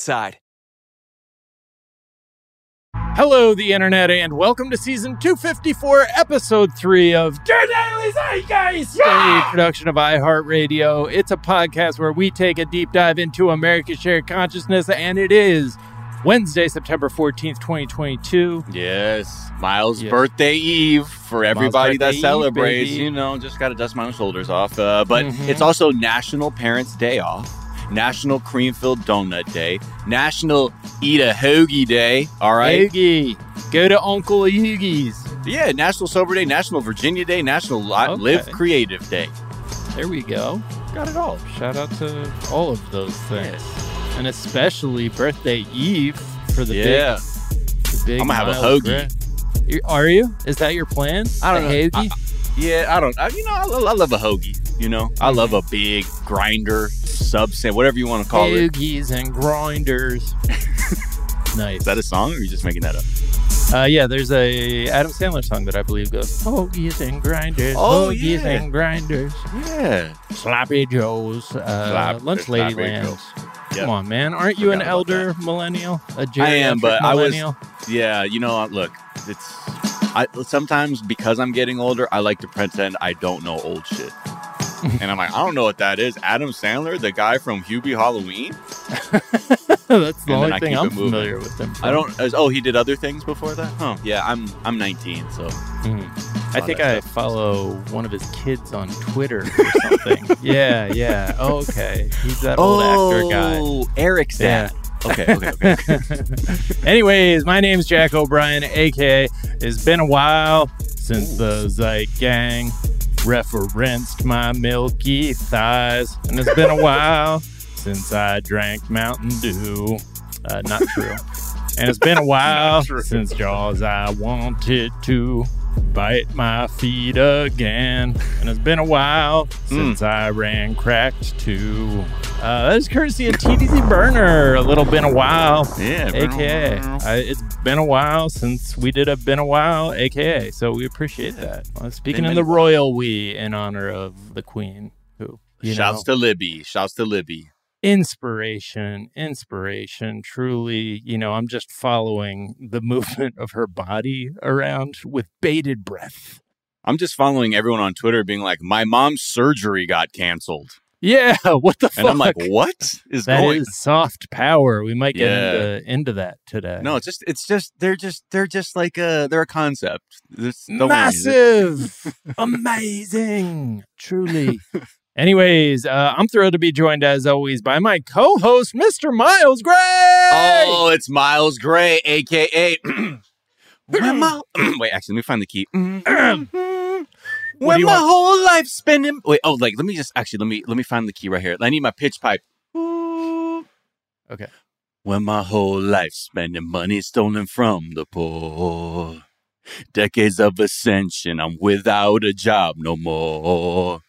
Side. Hello, the internet, and welcome to season 254, episode three of Your Daily Zeitgeist, yeah! a production of iHeartRadio. It's a podcast where we take a deep dive into America's shared consciousness, and it is Wednesday, September 14th, 2022. Yes, Miles' yes. birthday eve for everybody that celebrates. Eve, you know, just got to dust my shoulders off. Uh, but mm-hmm. it's also National Parents' Day off. National Cream Filled Donut Day, National Eat a Hoagie Day. All right. Hoagie. Go to Uncle Hoagie's. Yeah, National Sober Day, National Virginia Day, National okay. Live Creative Day. There we go. Got it all. Shout out to all of those things. Yes. And especially birthday eve for the yeah. big, the big I'm going to have a hoagie. Are you? Is that your plan? I don't a know. I, yeah, I don't. I, you know, I, I love a hoagie. You know, I mm-hmm. love a big grinder, subset, whatever you want to call it. Hoagies and grinders. nice. Is that a song, or are you just making that up? Uh, yeah, there's a Adam Sandler song that I believe goes Hoagies and grinders, oh, hoagies yeah. and grinders. Yeah. Sloppy Joe's, uh, Slap, Lunch Ladylands. Yep. Come on, man. Aren't you an elder millennial? A I am, but millennial? I was. Yeah, you know, look, it's. I sometimes because I'm getting older, I like to pretend I don't know old shit. and I'm like, I don't know what that is. Adam Sandler, the guy from Hubie Halloween. That's the only thing I'm familiar with him. From. I don't. Oh, he did other things before that. Huh? Yeah, I'm. I'm 19, so. Mm. I think I stuff. follow one of his kids on Twitter or something. yeah, yeah. Oh, okay. He's that old oh, actor guy. Oh, Eric's. Yeah. Okay, okay, okay. Anyways, my name's Jack O'Brien, aka It's been a while since Ooh. the Zeit Gang referenced my milky thighs. And it's been a while since I drank Mountain Dew. Uh, not true. and it's been a while since Jaws I wanted to bite my feet again. And it's been a while mm. since I ran cracked too. Uh, that is courtesy of TDZ Burner. A little been a while. Yeah, AKA. Uh, it's been a while since we did a been a while, AKA. So we appreciate that. Uh, speaking been in the royal we in honor of the queen, who. Shouts know, to Libby. Shouts to Libby inspiration inspiration truly you know i'm just following the movement of her body around with bated breath. I'm just following everyone on twitter being like my mom's surgery got canceled. Yeah what the and i'm like what is that going is soft power. We might get yeah. into, into that today. No it's just it's just they're just they're just like a they're a concept. Massive! Amazing! Truly Anyways, uh, I'm thrilled to be joined as always by my co-host, Mr. Miles Gray. Oh, it's Miles Gray, aka. when my wait, actually, let me find the key. When my want? whole life spending. Wait, oh, like let me just actually let me let me find the key right here. I need my pitch pipe. Okay. When my whole life spending money stolen from the poor. Decades of ascension, I'm without a job no more.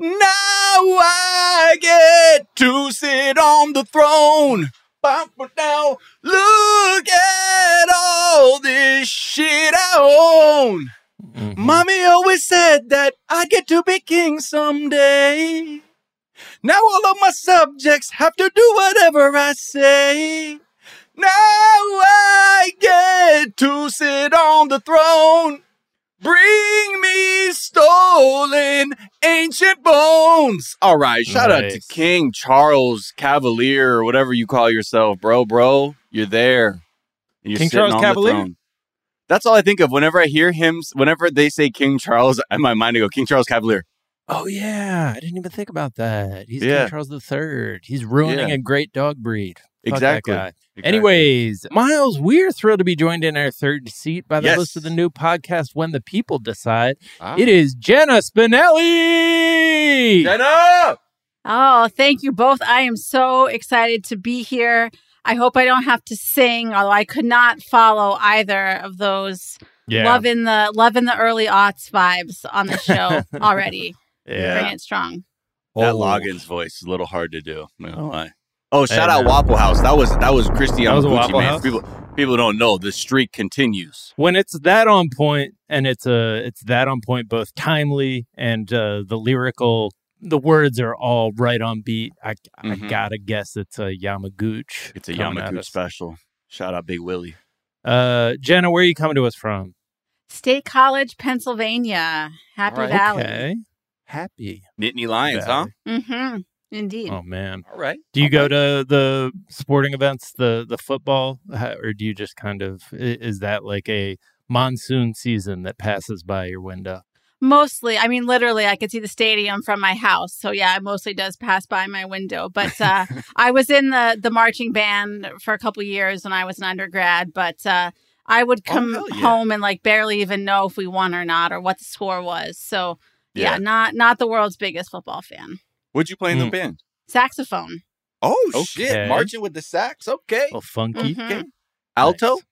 Now I get to sit on the throne. Bop, Now look at all this shit I own. Mhm. Mommy always said that I get to be king someday. Now all of my subjects have to do whatever I say. Now I get to sit on the throne. Bring me stolen ancient bones. All right, shout out to King Charles Cavalier or whatever you call yourself, bro, bro. You're there. You're King Charles Cavalier? That's all I think of whenever I hear him. Whenever they say King Charles, in my mind I go King Charles Cavalier. Oh yeah, I didn't even think about that. He's Yeah. King Charles the Third. He's ruining Yeah. a great dog breed. Fuck Exactly. That guy. Exactly. Anyways, Miles, we're thrilled to be joined in our third seat by the Yes. host of the new podcast, When the People Decide. Ah. It is Jenna Spinelle. Jenna! Oh, thank you both. I am so excited to be here. I hope I don't have to sing, although I could not follow either of those. yeah. Loving the loving the early aughts vibes on the show already. Yeah. Bring it strong. That Oh. Loggins voice is a little hard to do. I'm not gonna lie. Oh, shout Hey, out man. Waffle House. That was that was Christian That was Gucci, Waffle man. House? People people don't know the streak continues. when it's that on point and it's a it's that on point both timely and uh the lyrical the words are all right on beat i i Mhm. gotta guess it's a Yamaguchi. It's a Yamaguchi special. Shout out Big Willie. uh jenna where are you coming to us from State College, Pennsylvania. Happy All right. Valley. okay happy Nittany Lions, Valley. Mm-hmm. Indeed. oh man? All right. do you go to the sporting events the the football or do you just kind of is that like a monsoon season that passes by your window Mostly, I mean, literally, I could see the stadium from my house. So yeah, it mostly does pass by my window. But uh, I was in the the marching band for a couple years when I was an undergrad. But uh, I would Oh, come hell yeah. home and like barely even know if we won or not or what the score was. So yeah, Yeah. not not the world's biggest football fan. What'd you play in the Mm. band? Saxophone. Oh Okay. shit. Marching with the sax. Okay. well funky Mhm. Alto? Nice.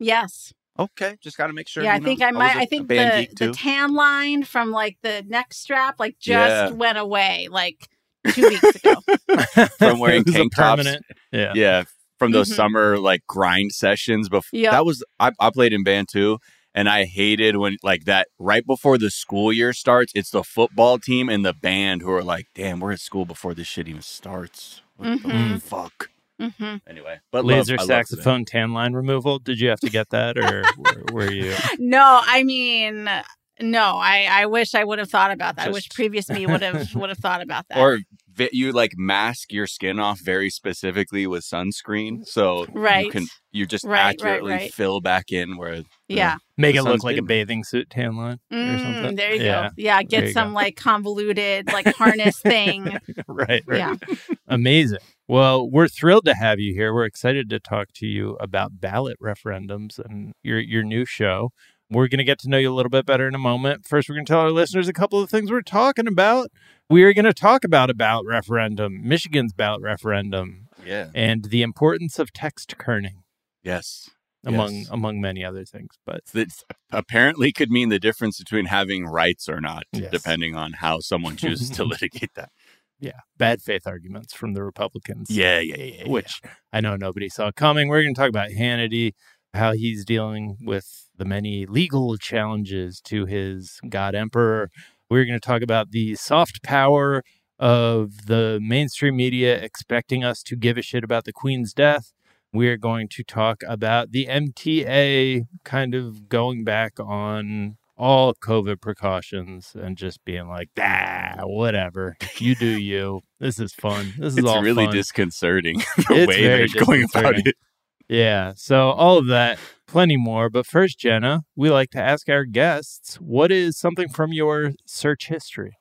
Yes. Okay. Just gotta make sure. yeah, I you know, think I was might. a- I a think the the tan line from like the neck strap like just Yeah. went away like two weeks ago. From wearing It was tank tops. permanent yeah yeah from those Mhm. summer like grind sessions before Yep. that was I, I played in band too and i hated when like that right before the school year starts it's the football team and the band who are like damn we're at school before this shit even starts what Mhm. the fuck hmm anyway but laser love, I love the band. saxophone tan line removal. Did you have to get that, or were, were you? No, I mean, no. I I wish I would have thought about that. I wish previous me would have would have thought about that. or vi- you like mask your skin off very specifically with sunscreen so right. you can you just Right, right, accurately right. fill back in where yeah. Make The it look sun's like a bathing suit tan line or Mm, something. there you yeah. go. Yeah, get some go. like convoluted like harness thing. right, right. Yeah. Amazing. Well, we're thrilled to have you here. We're excited to talk to you about ballot referendums and your your new show. We're going to get to know you a little bit better in a moment. First, we're going to tell our listeners a couple of things we're talking about. We are going to talk about a ballot referendum, Michigan's ballot referendum, yeah and the importance of text kerning, yes among Yes. among many other things. But that apparently could mean the difference between having rights or not, Yes. depending on how someone chooses to litigate that. yeah, bad faith arguments from the Republicans. Yeah, yeah, yeah. yeah. which I know nobody saw coming. We're going to talk about Hannity, how he's dealing with the many legal challenges to his God Emperor. We're going to talk about the soft power of the mainstream media expecting us to give a shit about the Queen's death. We're going to talk about the MTA kind of going back on all COVID precautions and just being like, ah, whatever. You do you. This is fun. This is it's all really fun. disconcerting the It's way they're going about it. Yeah. So all of that, plenty more. But first, Jenna, we like to ask our guests, what is something from your search history?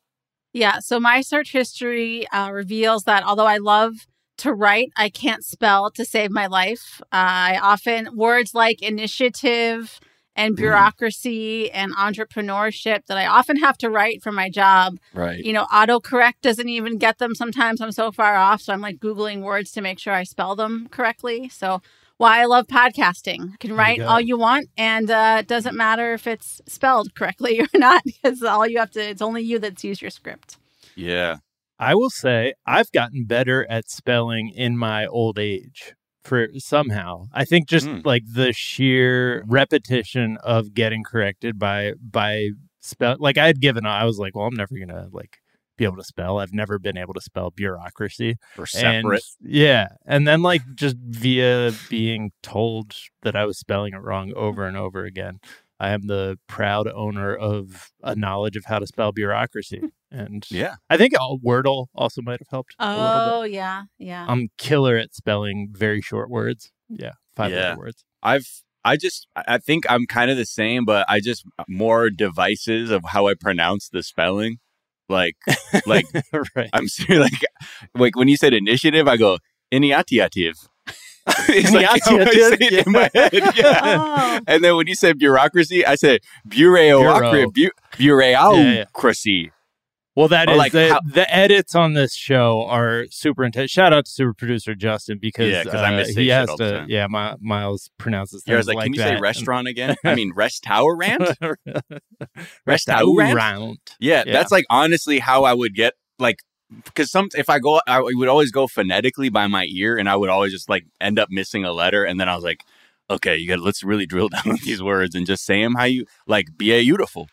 Yeah. So my search history uh, reveals that although I love to write, I can't spell to save my life. Uh, I often, words like initiative and bureaucracy and entrepreneurship that I often have to write for my job. Right. You know, autocorrect doesn't even get them. Sometimes I'm so far off. So I'm like Googling words to make sure I spell them correctly. So why I love podcasting. You can write go. all you want, and uh, it doesn't matter if it's spelled correctly or not, because all you have to, it's only you that's used your script. Yeah. I will say I've gotten better at spelling in my old age for somehow. I think just Mm. like the sheer repetition of getting corrected by by spell like I had given up. I was like, well, I'm never going to like be able to spell. I've never been able to spell bureaucracy. Or And separate. yeah. And then like just via being told that I was spelling it wrong over and over again. I am the proud owner of a knowledge of how to spell bureaucracy. And Yeah. I think uh, Wordle also might have helped. Oh, yeah. Yeah. I'm killer at spelling very short words. Yeah, five Yeah. letter words. I've I just I I think I'm kind of the same, but I just more devices of how I pronounce the spelling. Like like right. I'm serious, like like when you said initiative, I go initiative. it's like how I say it in my head. Yeah. Oh. And then when you said bureaucracy, I said bureaucracy. Bu- bureaucracy. Well, that is like the, how- the edits on this show are super intense. Shout out to super producer Justin because Yeah, 'cause I uh, missay he has to. Yeah, my, Miles pronounces Yeah, I was things like, can you say restaurant again? I mean, restaurant? Restaurant. Restaurant? Yeah, Yeah. that's like honestly how I would get like because some if I go I would always go phonetically by my ear and I would always just like end up missing a letter and then I was like, okay, you got let's really drill down on these words and just say them how you like be a beautiful.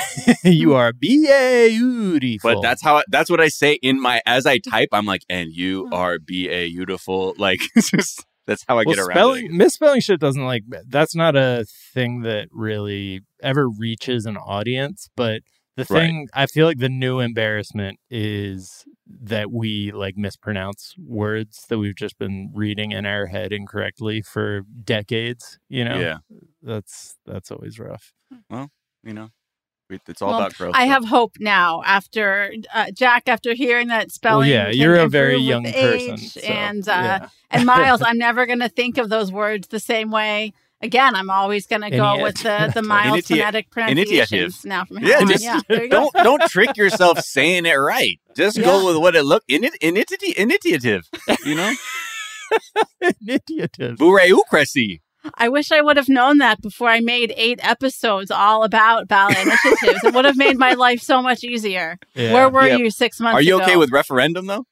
you are beautiful. But that's how I, that's what I say in my as I type. I'm like, and you hmm. are be beautiful. Like just that's how I well, get around spelling, it. misspelling shit doesn't like that's not a thing that really ever reaches an audience. But the Right. thing I feel like the new embarrassment is that we like mispronounce words that we've just been reading in our head incorrectly for decades. You know, Yeah. that's that's always rough. Well, you know, it's all Well, about growth. I have hope now after uh, Jack. After hearing that spelling, yeah, you're a very young person, age, so, and uh, yeah. and Miles, I'm never going to think of those words the same way again. I'm always going to go with the the Miles Initi- phonetic initiative. pronunciations now from here Yeah, on. just yeah, there you go. don't don't trick yourself saying it right. Just go with what it look in it initi- initiative. You know, Initiative. bureaucracy. I wish I would have known that before I made eight episodes all about ballot initiatives. it would have made my life so much easier. Yeah. Where were Yeah. you six months ago? Are you ago? okay with referendum though?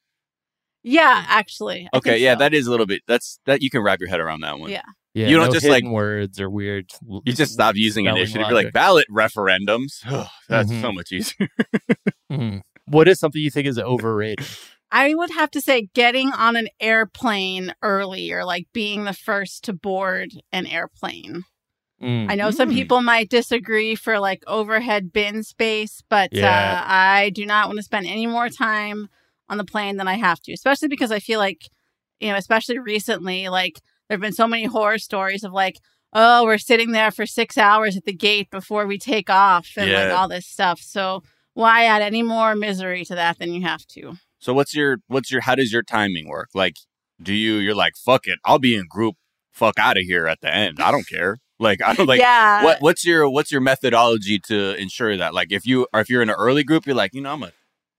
Yeah, actually. I Okay, yeah, so. that is a little bit. That's that you can wrap your head around that one. Yeah. Yeah, you don't no just like words or weird. you just stop using spelling initiative. You're like ballot referendums. that's Mhm. so much easier. Mhm. What is something you think is overrated? I would have to say getting on an airplane early or like being the first to board an airplane. Mm. I know some people might disagree for like overhead bin space, but Yeah. uh, I do not want to spend any more time on the plane than I have to, especially because I feel like, you know, especially recently, like there have been so many horror stories of like, oh, we're sitting there for six hours at the gate before we take off and like all this stuff. So why add any more misery to that than you have to? So what's your what's your how does your timing work? Like, do you you're like fuck it, I'll be in group, fuck out of here at the end. I don't care. Like I don't like Yeah. what what's your what's your methodology to ensure that? Like if you or if you're in an early group, you're like you know I'm a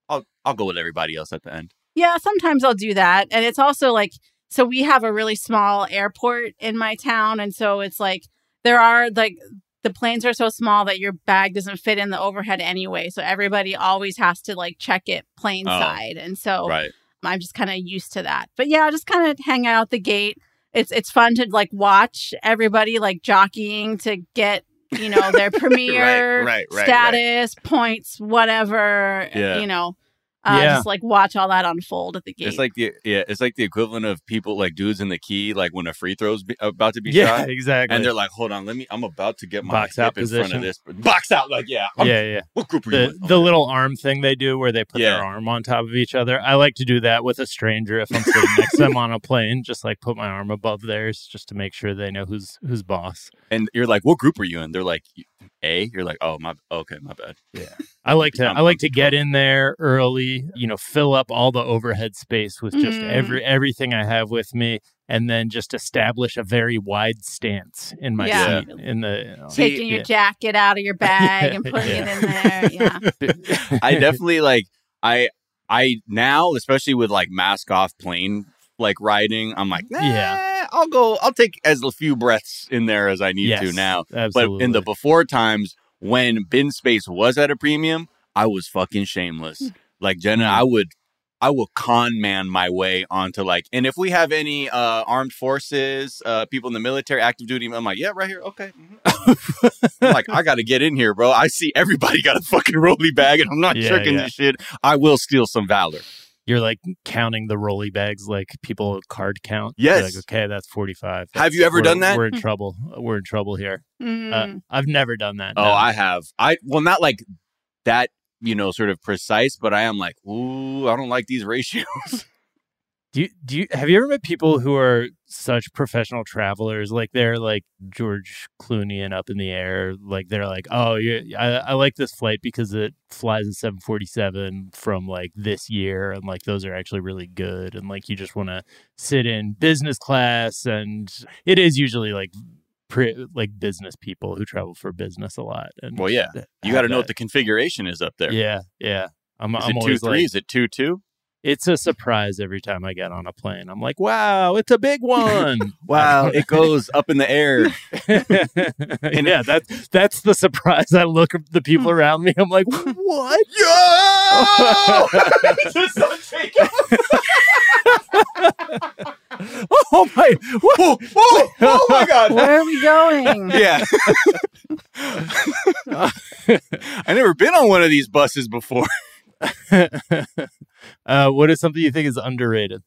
I'll I'll go with everybody else at the end. Yeah, sometimes I'll do that. And it's also like, so we have a really small airport in my town. And so it's like, there are like, the planes are so small that your bag doesn't fit in the overhead anyway. So everybody always has to like check it plane Oh, side. And so right. I'm just kind of used to that. But yeah, just kind of hang out the gate. It's it's fun to like watch everybody like jockeying to get you know their premiere right, right, right. status points whatever Yeah. you know uh, Yeah. just like watch all that unfold at the gate. It's like the yeah, it's like the equivalent of people like dudes in the key, like when a free throw's be, about to be Yeah, shot. exactly. And they're like, hold on, let me. I'm about to get my Box hip out in front of this. Box out, like yeah, I'm- yeah, yeah. What group are you? The, in? the little arm thing they do where they put Yeah. their arm on top of each other. I like to do that with a stranger if I'm sitting next to them on a plane. Just like put my arm above theirs just to make sure they know who's who's boss. And you're like, what group are you in? They're like, A, you're like, oh my, okay, my bad. Yeah, I like to I'm- I like to get in there early. You know, fill up all the overhead space with just Mm. every everything I have with me, and then just establish a very wide stance in my Yeah. seat. In the you know, Taking your yeah. jacket out of your bag and putting Yeah. it in there. Yeah. I definitely like I I now, especially with like mask off plane like riding, I'm like, nah, Yeah. I'll go. I'll take as few breaths in there as I need to Yes, now. But in the before times when bin space was at a premium, I was fucking shameless. Like Jenna, I would. I will con man my way onto like, and if we have any uh armed forces, uh people in the military, active duty, I'm like, yeah, right here, okay. mhm. Like, I got to get in here, bro. I see everybody got a fucking rolly bag, and I'm not Yeah, tricking yeah. this shit. I will steal some valor. You're like counting the rolly bags like people card count. Yes. You're like, okay, that's 45. Have you ever done that? We're in trouble. We're in trouble here. Uh, Mm. I've never done that. Oh, no. I have. I well, not like that, you know, sort of precise, but I am like, ooh, I don't like these ratios. Do you, do you have you ever met people who are such professional travelers? Like they're like George Clooney and up in the air. Like they're like, oh, yeah, I, I like this flight because it flies a 747 from like this year, and like those are actually really good. And like you just want to sit in business class, and it is usually like pre, like business people who travel for business a lot. And well, yeah, you got to know what the configuration is up there. Yeah, yeah. I'm, Is I'm it two three? like, is it two two? It's a surprise every time I get on a plane. I'm like, wow, it's a big one. Wow, it goes up in the air. and yeah, that's that's the surprise. I look at the people hmm. around me. I'm like, what? Yo! Just don't take it. oh my! Whoa, whoa, oh my god! Where are we going? Yeah. I never been on one of these buses before. uh, what is something you think is underrated?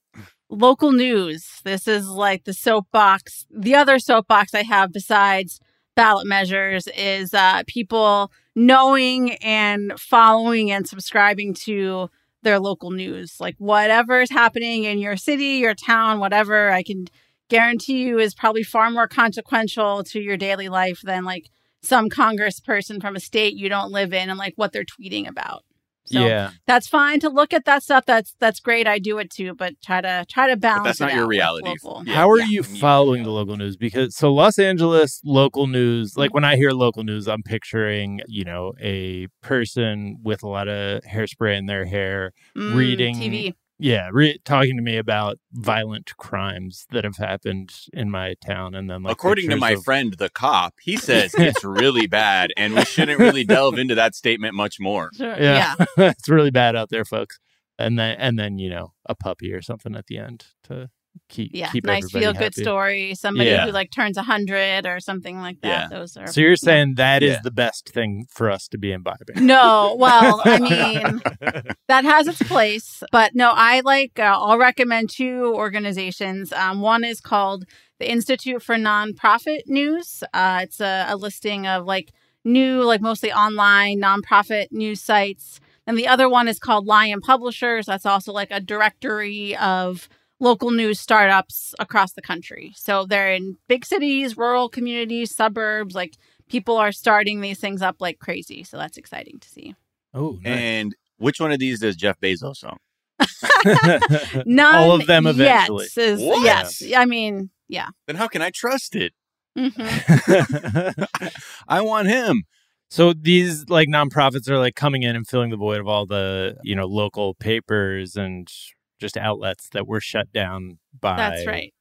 local news. This is like the soapbox. The other soapbox I have besides ballot measures is uh, people knowing and following and subscribing to their local news. Like whatever is happening in your city, your town, whatever, I can guarantee you is probably far more consequential to your daily life than like some congressperson from a state you don't live in and like what they're tweeting about. So yeah, that's fine to look at that stuff. That's that's great. I do it too, but try to try to balance. that's it not your out reality. Yeah. How are Yeah. you following the local news? Because so Los Angeles local news, like when I hear local news, I'm picturing you know a person with a lot of hairspray in their hair, Mm, reading TV. Yeah, re- talking to me about violent crimes that have happened in my town, and then like According to my of- friend, the cop, he says it's really bad, and we shouldn't really delve into that statement much more. Sure. yeah, it's really bad out there, folks. And then and then you know a puppy or something at the end to keep Yeah. keep Nice everybody feel good story. Somebody Yeah. who like turns a hundred or something like that. Yeah. Those are So you're saying that is Yeah. the best thing for us to be imbibing? No, well, I mean, that has its place, but no, I like. Uh, I'll recommend two organizations. Um, one is called the Institute for Nonprofit News. Uh, it's a, a listing of like new, like mostly online nonprofit news sites. And the other one is called Lion Publishers. That's also like a directory of local news startups across the country. So they're in big cities, rural communities, suburbs. Like people are starting these things up like crazy. So that's exciting to see. Oh, nice. And which one of these does Jeff Bezos own? None All of them yet is- What? yes. I mean, yeah. Then how can I trust it? Mhm. I want him. so these like nonprofits are like coming in and filling the void of all the you know local papers and just outlets that were shut down by That's right.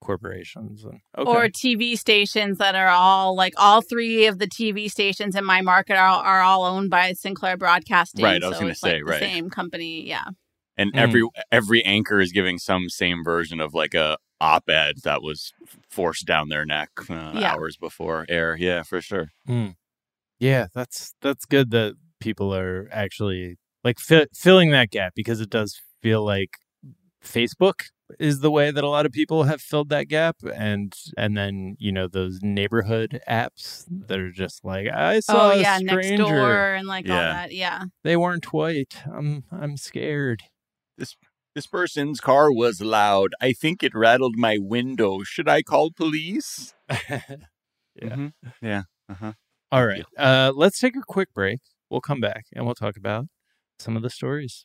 corporations and Or. TV stations that are all like all three of the TV stations in my market are, are all owned by Sinclair Broadcasting. Right, I was so gonna it's, like, say, right. Same company. Yeah. And Mm. every every anchor is giving some same version of like a op-ed that was forced down their neck uh, Yeah. hours before air. Yeah, for sure. yeah that's that's good that people are actually like fi- filling that gap because it does feel like facebook is the way that a lot of people have filled that gap and and then you know those neighborhood apps that are just like i saw oh a yeah, next stranger door and like all that. Yeah. they weren't white i'm i'm scared This this person's car was loud. I think it rattled my window. Should I call police? yeah Mhm. Yeah. Uh-huh. All right. Uh, let's take a quick break. We'll come back and we'll talk about some of the stories.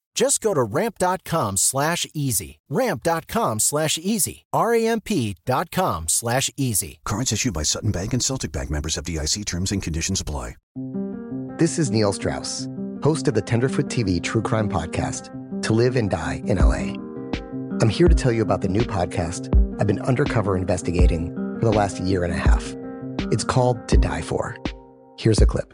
Just go to ramp.com slash easy. Ramp.com slash easy. R-A-M-P.com slash easy. Cards issued by Sutton Bank and Celtic Bank members FDIC terms and conditions apply. This is Neil Strauss, host of the Tenderfoot TV True Crime Podcast, To Live and Die in LA. I'm here to tell you about the new podcast I've been undercover investigating for the last year and a half. It's called To Die For. Here's a clip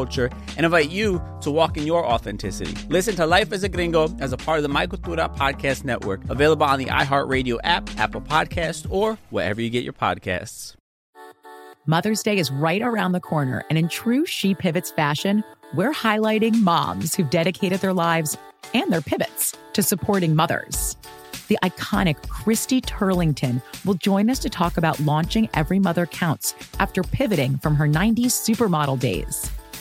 culture and invite you to walk in your authenticity. Listen to Life as a Gringo as a part of the My Cultura Podcast Network, available on the iHeartRadio app, Apple Podcast, or wherever you get your podcasts. Mother's Day is right around the corner, and in true She Pivots fashion, we're highlighting moms who've dedicated their lives and their pivots to supporting mothers. The iconic Christy Turlington will join us to talk about launching Every Mother Counts after pivoting from her 90s supermodel days.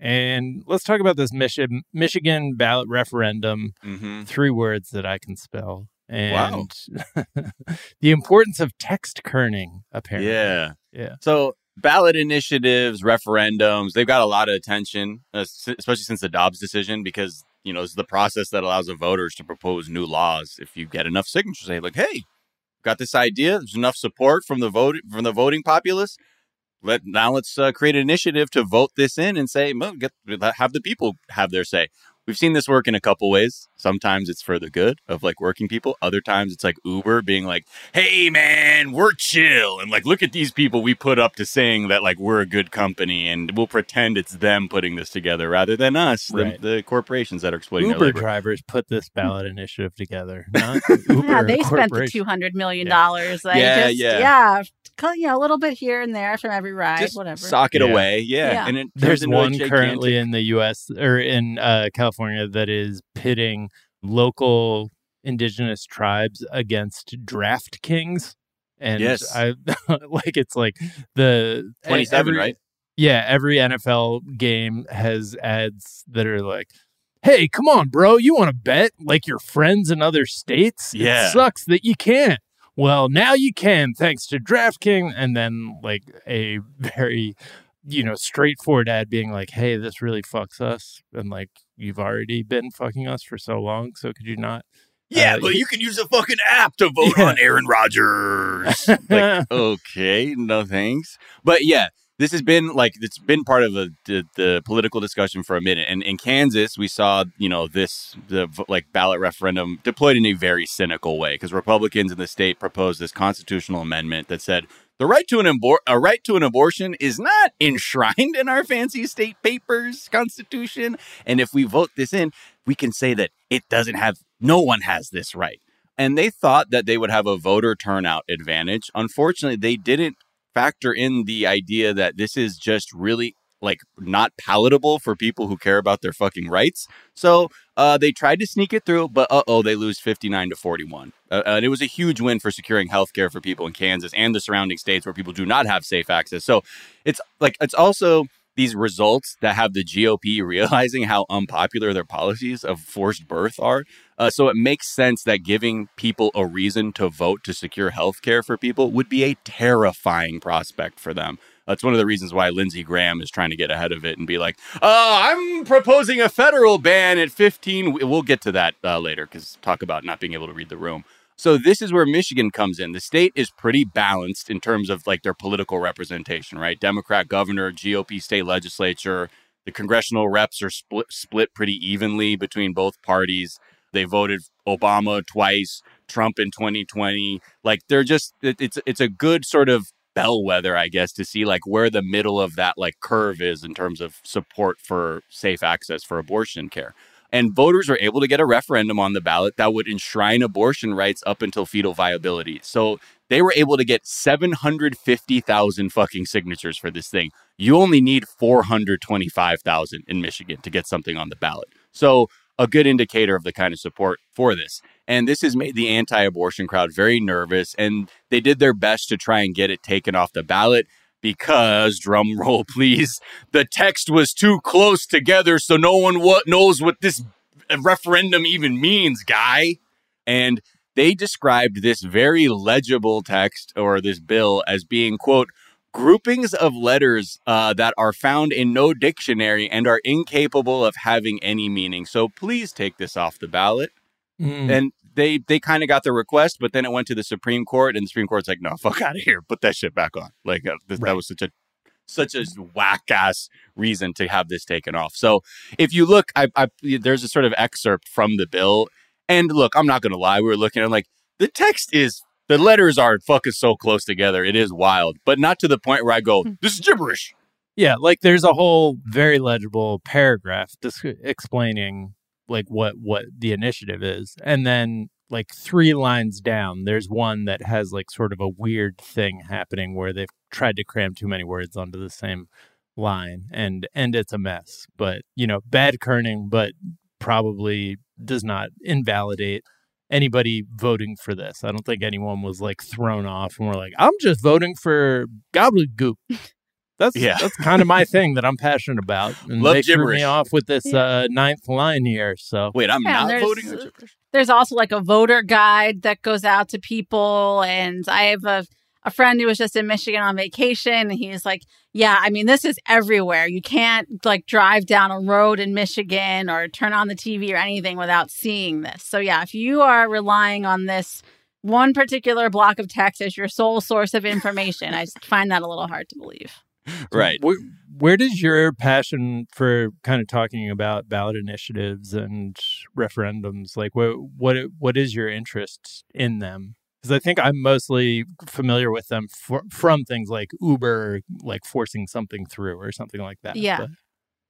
And let's talk about this Michi- Michigan ballot referendum. Mm-hmm. Three words that I can spell. Wow. And the importance of text kerning, apparently. Yeah. Yeah. So ballot initiatives, referendums, they've got a lot of attention, uh, especially since the Dobbs decision, because, you know, it's the process that allows the voters to propose new laws. If you get enough signatures, say like, hey, got this idea. There's enough support from the vote from the voting populace. Let now let's uh, create an initiative to vote this in and say, well, get have the people have their say. we've seen this work in a couple ways. Sometimes it's for the good of like working people. Other times it's like Uber being like, "Hey man, we're chill," and like, look at these people we put up to saying that like we're a good company, and we'll pretend it's them putting this together rather than us, Right. the, the corporations that are exploiting Uber their drivers put this ballot initiative together. Not Uber yeah, they spent the two hundred million dollars. Like Yeah, just, yeah. yeah, cut, you know, a little bit here and there from every ride, Just whatever. sock it Yeah. away, yeah. Yeah. And it turns There's one gigantic- currently in the U.S. or in uh, California that is pitting local indigenous tribes against DraftKings. And Yes. I like it's like the 27, every- right? Yeah, every NFL game has ads that are like, "Hey, come on, bro, you want to bet like your friends in other states? Yeah. it sucks that you can't. Well, now you can thanks to DraftKings." And then like a very you know straightforward ad being like, "Hey, this really fucks us," and like you've already been fucking us for so long, so could you not? Yeah, Uh, but you can use a fucking app to vote Yeah. on Aaron Rodgers. like, okay, no thanks. But yeah, this has been like it's been part of the, the the political discussion for a minute. And in Kansas, we saw you know this the like ballot referendum deployed in a very cynical way because Republicans in the state proposed this constitutional amendment that said. The right to an abor- a right to an abortion is not enshrined in our fancy state papers, constitution, and if we vote this in, we can say that it doesn't have no one has this right. And they thought that they would have a voter turnout advantage. Unfortunately, they didn't factor in the idea that this is just really like not palatable for people who care about their fucking rights. So uh, they tried to sneak it through, but uh oh, they lose 59 to 41. Uh, and it was a huge win for securing healthcare for people in Kansas and the surrounding states where people do not have safe access. So it's like, it's also these results that have the GOP realizing how unpopular their policies of forced birth are. Uh, so it makes sense that giving people a reason to vote to secure health care for people would be a terrifying prospect for them. That's one of the reasons why Lindsey Graham is trying to get ahead of it and be like, "Oh, I'm proposing a federal ban at 15." We- We'll get to that uh, later because talk about not being able to read the room. So this is where Michigan comes in. The state is pretty balanced in terms of like their political representation, right? Democrat governor, GOP state legislature, the congressional reps are split split pretty evenly between both parties. They voted Obama twice, Trump in 2020. Like they're just it's it's a good sort of bellwether, I guess, to see like where the middle of that like curve is in terms of support for safe access for abortion care. And voters are able to get a referendum on the ballot that would enshrine abortion rights up until fetal viability. So they were able to get 750,000 fucking signatures for this thing. You only need 425,000 in Michigan to get something on the ballot. So a good indicator of the kind of support for this. And this has made the anti abortion crowd very nervous. And they did their best to try and get it taken off the ballot because, drum roll please, the text was too close together so no one what knows what this referendum even means, guy. And they described this very legible text or this bill as being, quote, groupings of letters uh, that are found in no dictionary and are incapable of having any meaning. So please take this off the ballot. Mm. And they they kind of got the request, but then it went to the Supreme Court, and the Supreme Court's like, "No, fuck out of here, put that shit back on." Like uh, th- that was such a such a whack ass reason to have this taken off. So if you look, I, I there's a sort of excerpt from the bill, and look, I'm not gonna lie, we were looking at like the text is the letters are fucking so close together, it is wild, but not to the point where I go, this is gibberish. Yeah, like there's a whole very legible paragraph dis- explaining like what what the initiative is, and then like three lines down, there's one that has like sort of a weird thing happening where they've tried to cram too many words onto the same line, and and it's a mess. But you know, bad kerning, but probably does not invalidate anybody voting for this. I don't think anyone was like thrown off and were like, I'm just voting for gobbledygook. That's Yeah. that's kind of my thing that I'm passionate about. And Love they threw me off with this uh, ninth line here. So wait, I'm Yeah, and there's- There's also like a voter guide that goes out to people. And I have a, a friend who was just in Michigan on vacation. And he's like, Yeah, I mean, this is everywhere. You can't like drive down a road in Michigan or turn on the TV or anything without seeing this. So, yeah, if you are relying on this one particular block of text as your sole source of information, I find that a little hard to believe. Right. Where, where does your passion for kind of talking about ballot initiatives and referendums like what what what is your interest in them? Because I think I'm mostly familiar with them for, from things like Uber, like forcing something through or something like that. Yeah. But-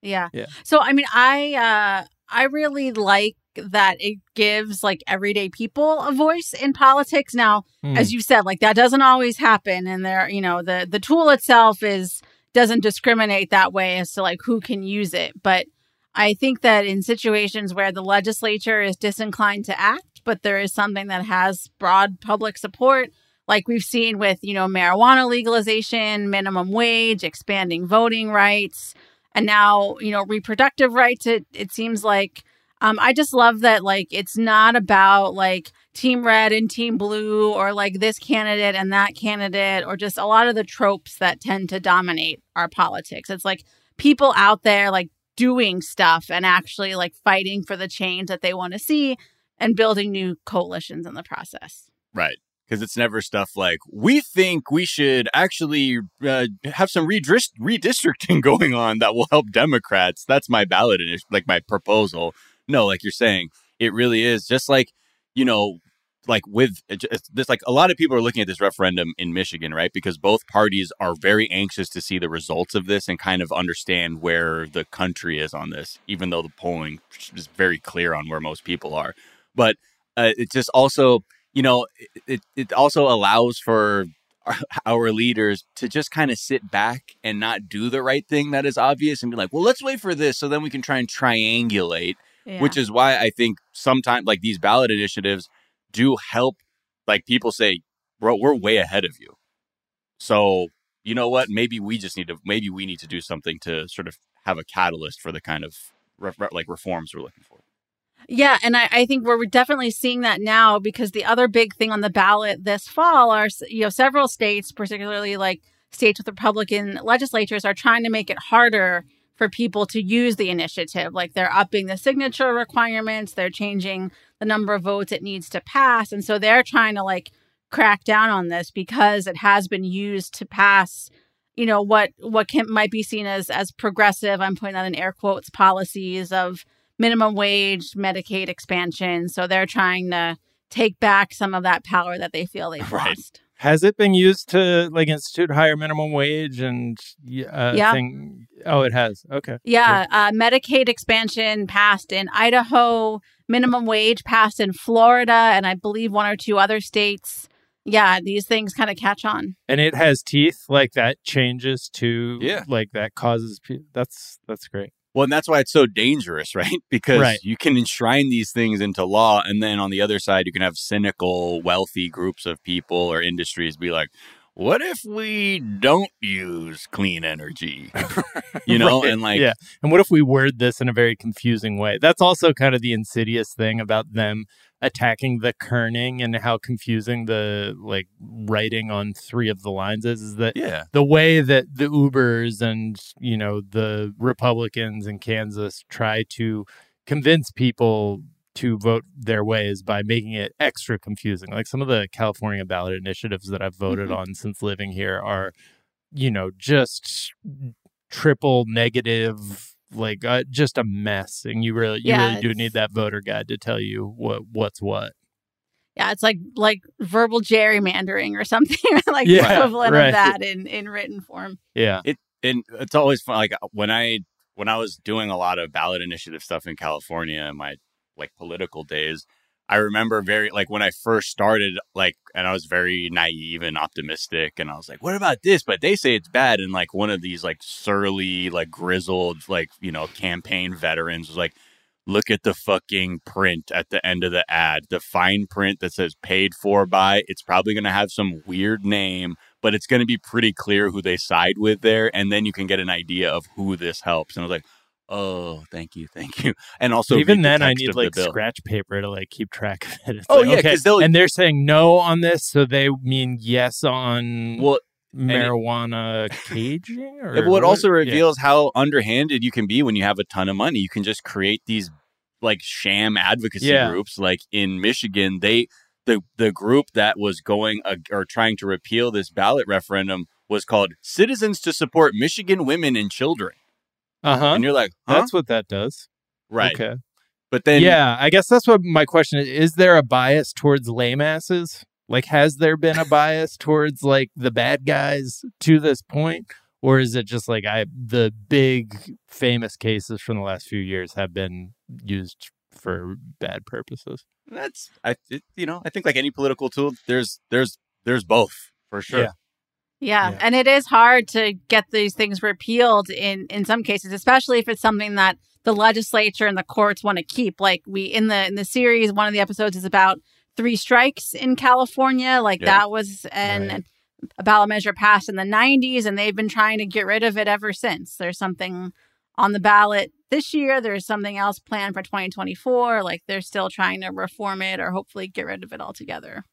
Yeah. Yeah. So I mean, I uh I really like that it gives like everyday people a voice in politics. Now, Hmm. as you said, like that doesn't always happen and there, you know, the the tool itself is doesn't discriminate that way as to like who can use it, but I think that in situations where the legislature is disinclined to act, but there is something that has broad public support, like we've seen with, you know, marijuana legalization, minimum wage, expanding voting rights, and now, you know, reproductive rights, it, it seems like um, I just love that, like, it's not about like team red and team blue or like this candidate and that candidate or just a lot of the tropes that tend to dominate our politics. It's like people out there, like, doing stuff and actually like fighting for the change that they want to see and building new coalitions in the process. Right. Because it's never stuff like, we think we should actually uh, have some redist- redistricting going on that will help Democrats. That's my ballot, initi- like my proposal. No, like you're saying, it really is just like, you know, like with it's- this, like a lot of people are looking at this referendum in Michigan, right? Because both parties are very anxious to see the results of this and kind of understand where the country is on this, even though the polling is very clear on where most people are. But uh, it just also, you know, it, it also allows for our leaders to just kind of sit back and not do the right thing that is obvious and be like, well, let's wait for this so then we can try and triangulate, Yeah. which is why I think sometimes like these ballot initiatives do help. Like people say, bro, we're way ahead of you. So, you know what? Maybe we just need to, maybe we need to do something to sort of have a catalyst for the kind of re- re- like reforms we're looking for. Yeah, and I, I think we're definitely seeing that now because the other big thing on the ballot this fall are you know several states, particularly like states with Republican legislatures, are trying to make it harder for people to use the initiative. Like they're upping the signature requirements, they're changing the number of votes it needs to pass, and so they're trying to like crack down on this because it has been used to pass you know what what can might be seen as as progressive i'm putting that in air quotes policies of minimum wage medicaid expansion so they're trying to take back some of that power that they feel they've lost Has it been used to like institute higher minimum wage and uh, Yeah. thing? Oh, it has. Okay. yeah uh, medicaid expansion passed in idaho minimum wage passed in florida and i believe one or two other states yeah these things kind of catch on And it has teeth like that changes to Yeah. like that causes pe- that's that's great. Well, and that's why it's so dangerous, right? Because Right. you can enshrine these things into law, and then on the other side, you can have cynical, wealthy groups of people or industries be like, "What if we don't use clean energy?" you know, Right, and like, yeah. And what if we word this in a very confusing way? That's also kind of the insidious thing about them attacking the kerning and how confusing the like writing on three of the lines is. Is that Yeah. the way that the Ubers and you know the Republicans in Kansas try to convince people to vote their ways by making it extra confusing. Like some of the California ballot initiatives that I've voted Mhm. on since living here are, you know, just triple negative, like uh, just a mess. And you really, you Yeah, really do need that voter guide to tell you what what's what. Yeah, it's like like verbal gerrymandering or something, like the Yeah, equivalent right. of that in in written form. Yeah. it and it's always fun. Like when I when I was doing a lot of ballot initiative stuff in California in my like political days, I remember very like when I first started, like, and I was very naive and optimistic, and I was like, "What about this?" But they say it's bad, and like one of these like surly, like grizzled, like you know, campaign veterans was like. Look at the fucking print at the end of the ad. The fine print that says paid for by. It's probably going to have some weird name, but it's going to be pretty clear who they side with there. And then you can get an idea of who this helps. And I was like, oh, thank you, thank you. And also, even the then, I need like scratch paper to like keep track of it. It's Oh, like, yeah, okay. they'll- and they're saying no on this, so they mean yes on Well, and it- marijuana caging. Or Yeah, but what also Yeah. reveals how underhanded you can be when you have a ton of money. You can just create these like sham advocacy Yeah. groups. Like in Michigan, they the the group that was going uh, or trying to repeal this ballot referendum was called Citizens to Support Michigan Women and Children. Uh huh. And you're like, huh? That's what that does. right. Okay. But then, yeah, I guess that's what my question is. Is there a bias towards lame asses? Like, has there been a bias towards like the bad guys to this point? Or is it just like I the big famous cases from the last few years have been used for bad purposes? that's I it, you know I think like any political tool, there's there's there's both for sure. Yeah. Yeah. And it is hard to get these things repealed in in some cases, especially if it's something that the legislature and the courts want to keep. Like we in the in the series, one of the episodes is about three strikes in California. Like Yeah. that was an a ballot measure passed in the 90s and they've been trying to get rid of it ever since. There's something on the ballot this year, there's something else planned for 2024. Like they're still trying to reform it or hopefully get rid of it altogether.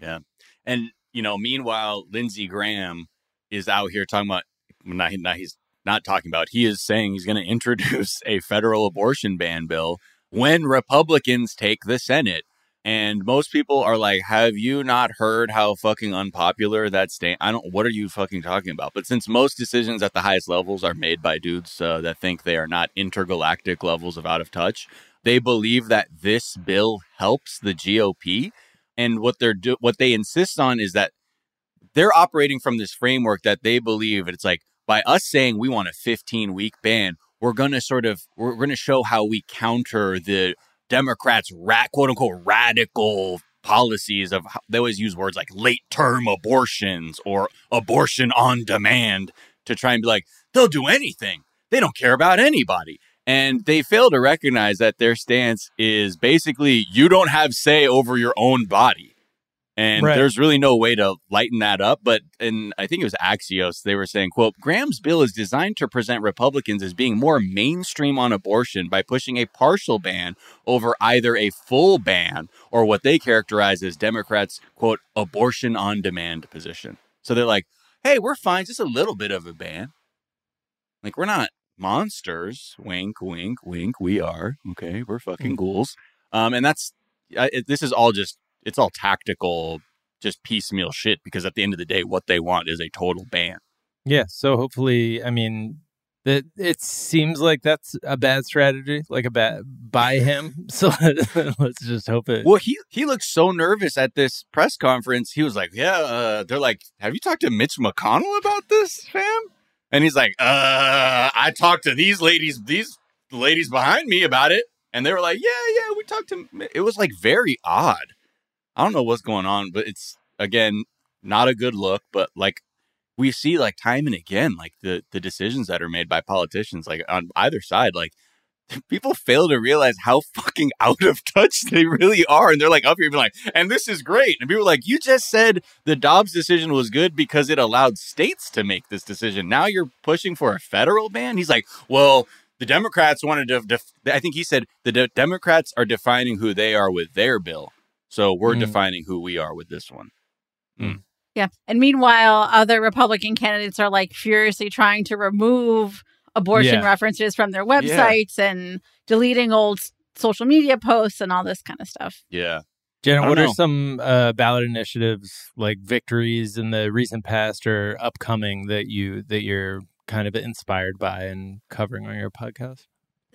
Yeah. And, you know, meanwhile, Lindsey Graham is out here talking about, not, not, he's not talking about, he is saying he's going to introduce a federal abortion ban bill when Republicans take the Senate. And most people are like, have you not heard how fucking unpopular that stand? I don't, what are you fucking talking about? But since most decisions at the highest levels are made by dudes uh, that think they are not intergalactic levels of out of touch, they believe that this bill helps the GOP. And what they're do, what they insist on is that they're operating from this framework that they believe it's like by us saying we want a 15 week ban, we're going to sort of we're going to show how we counter the Democrats' rat quote unquote radical policies of they always use words like late term abortions or abortion on demand to try and be like they'll do anything. They don't care about anybody. And they fail to recognize that their stance is basically you don't have say over your own body. And Right. there's really no way to lighten that up. But and I think it was Axios, they were saying, quote, Graham's bill is designed to present Republicans as being more mainstream on abortion by pushing a partial ban over either a full ban or what they characterize as Democrats' quote, abortion on demand position. So they're like, hey, we're fine, just a little bit of a ban. Like we're not monsters. Wink, wink, wink. We are okay. We're fucking ghouls. Um, and that's I, it, this is all just it's all tactical, just piecemeal shit. Because at the end of the day, what they want is a total ban. Yeah. So hopefully, I mean, that it seems like that's a bad strategy, like a bad by him. So let's just hope it. Well, he he looked so nervous at this press conference. He was like, "Yeah." Uh, they're like, "Have you talked to Mitch McConnell about this, fam?" And he's like, "Uh, I talked to these ladies, these ladies behind me about it." And they were like, "Yeah, yeah, we talked to." Mi-" It was like very odd. I don't know what's going on, but it's again not a good look. But like we see, like time and again, like the the decisions that are made by politicians, like on either side, like people fail to realize how fucking out of touch they really are. And they're like up here being like, and this is great. And people are like, you just said the Dobbs decision was good because it allowed states to make this decision. Now you're pushing for a federal ban. He's like, well, the Democrats wanted to, def- I think he said the de- Democrats are defining who they are with their bill. So we're Mm. defining who we are with this one. Yeah. And meanwhile, other Republican candidates are like furiously trying to remove abortion Yeah. references from their websites and deleting old social media posts and all this kind of stuff. Yeah. Jenna, what don't are some uh, ballot initiatives like victories in the recent past or upcoming that you that you're kind of inspired by and covering on your podcast?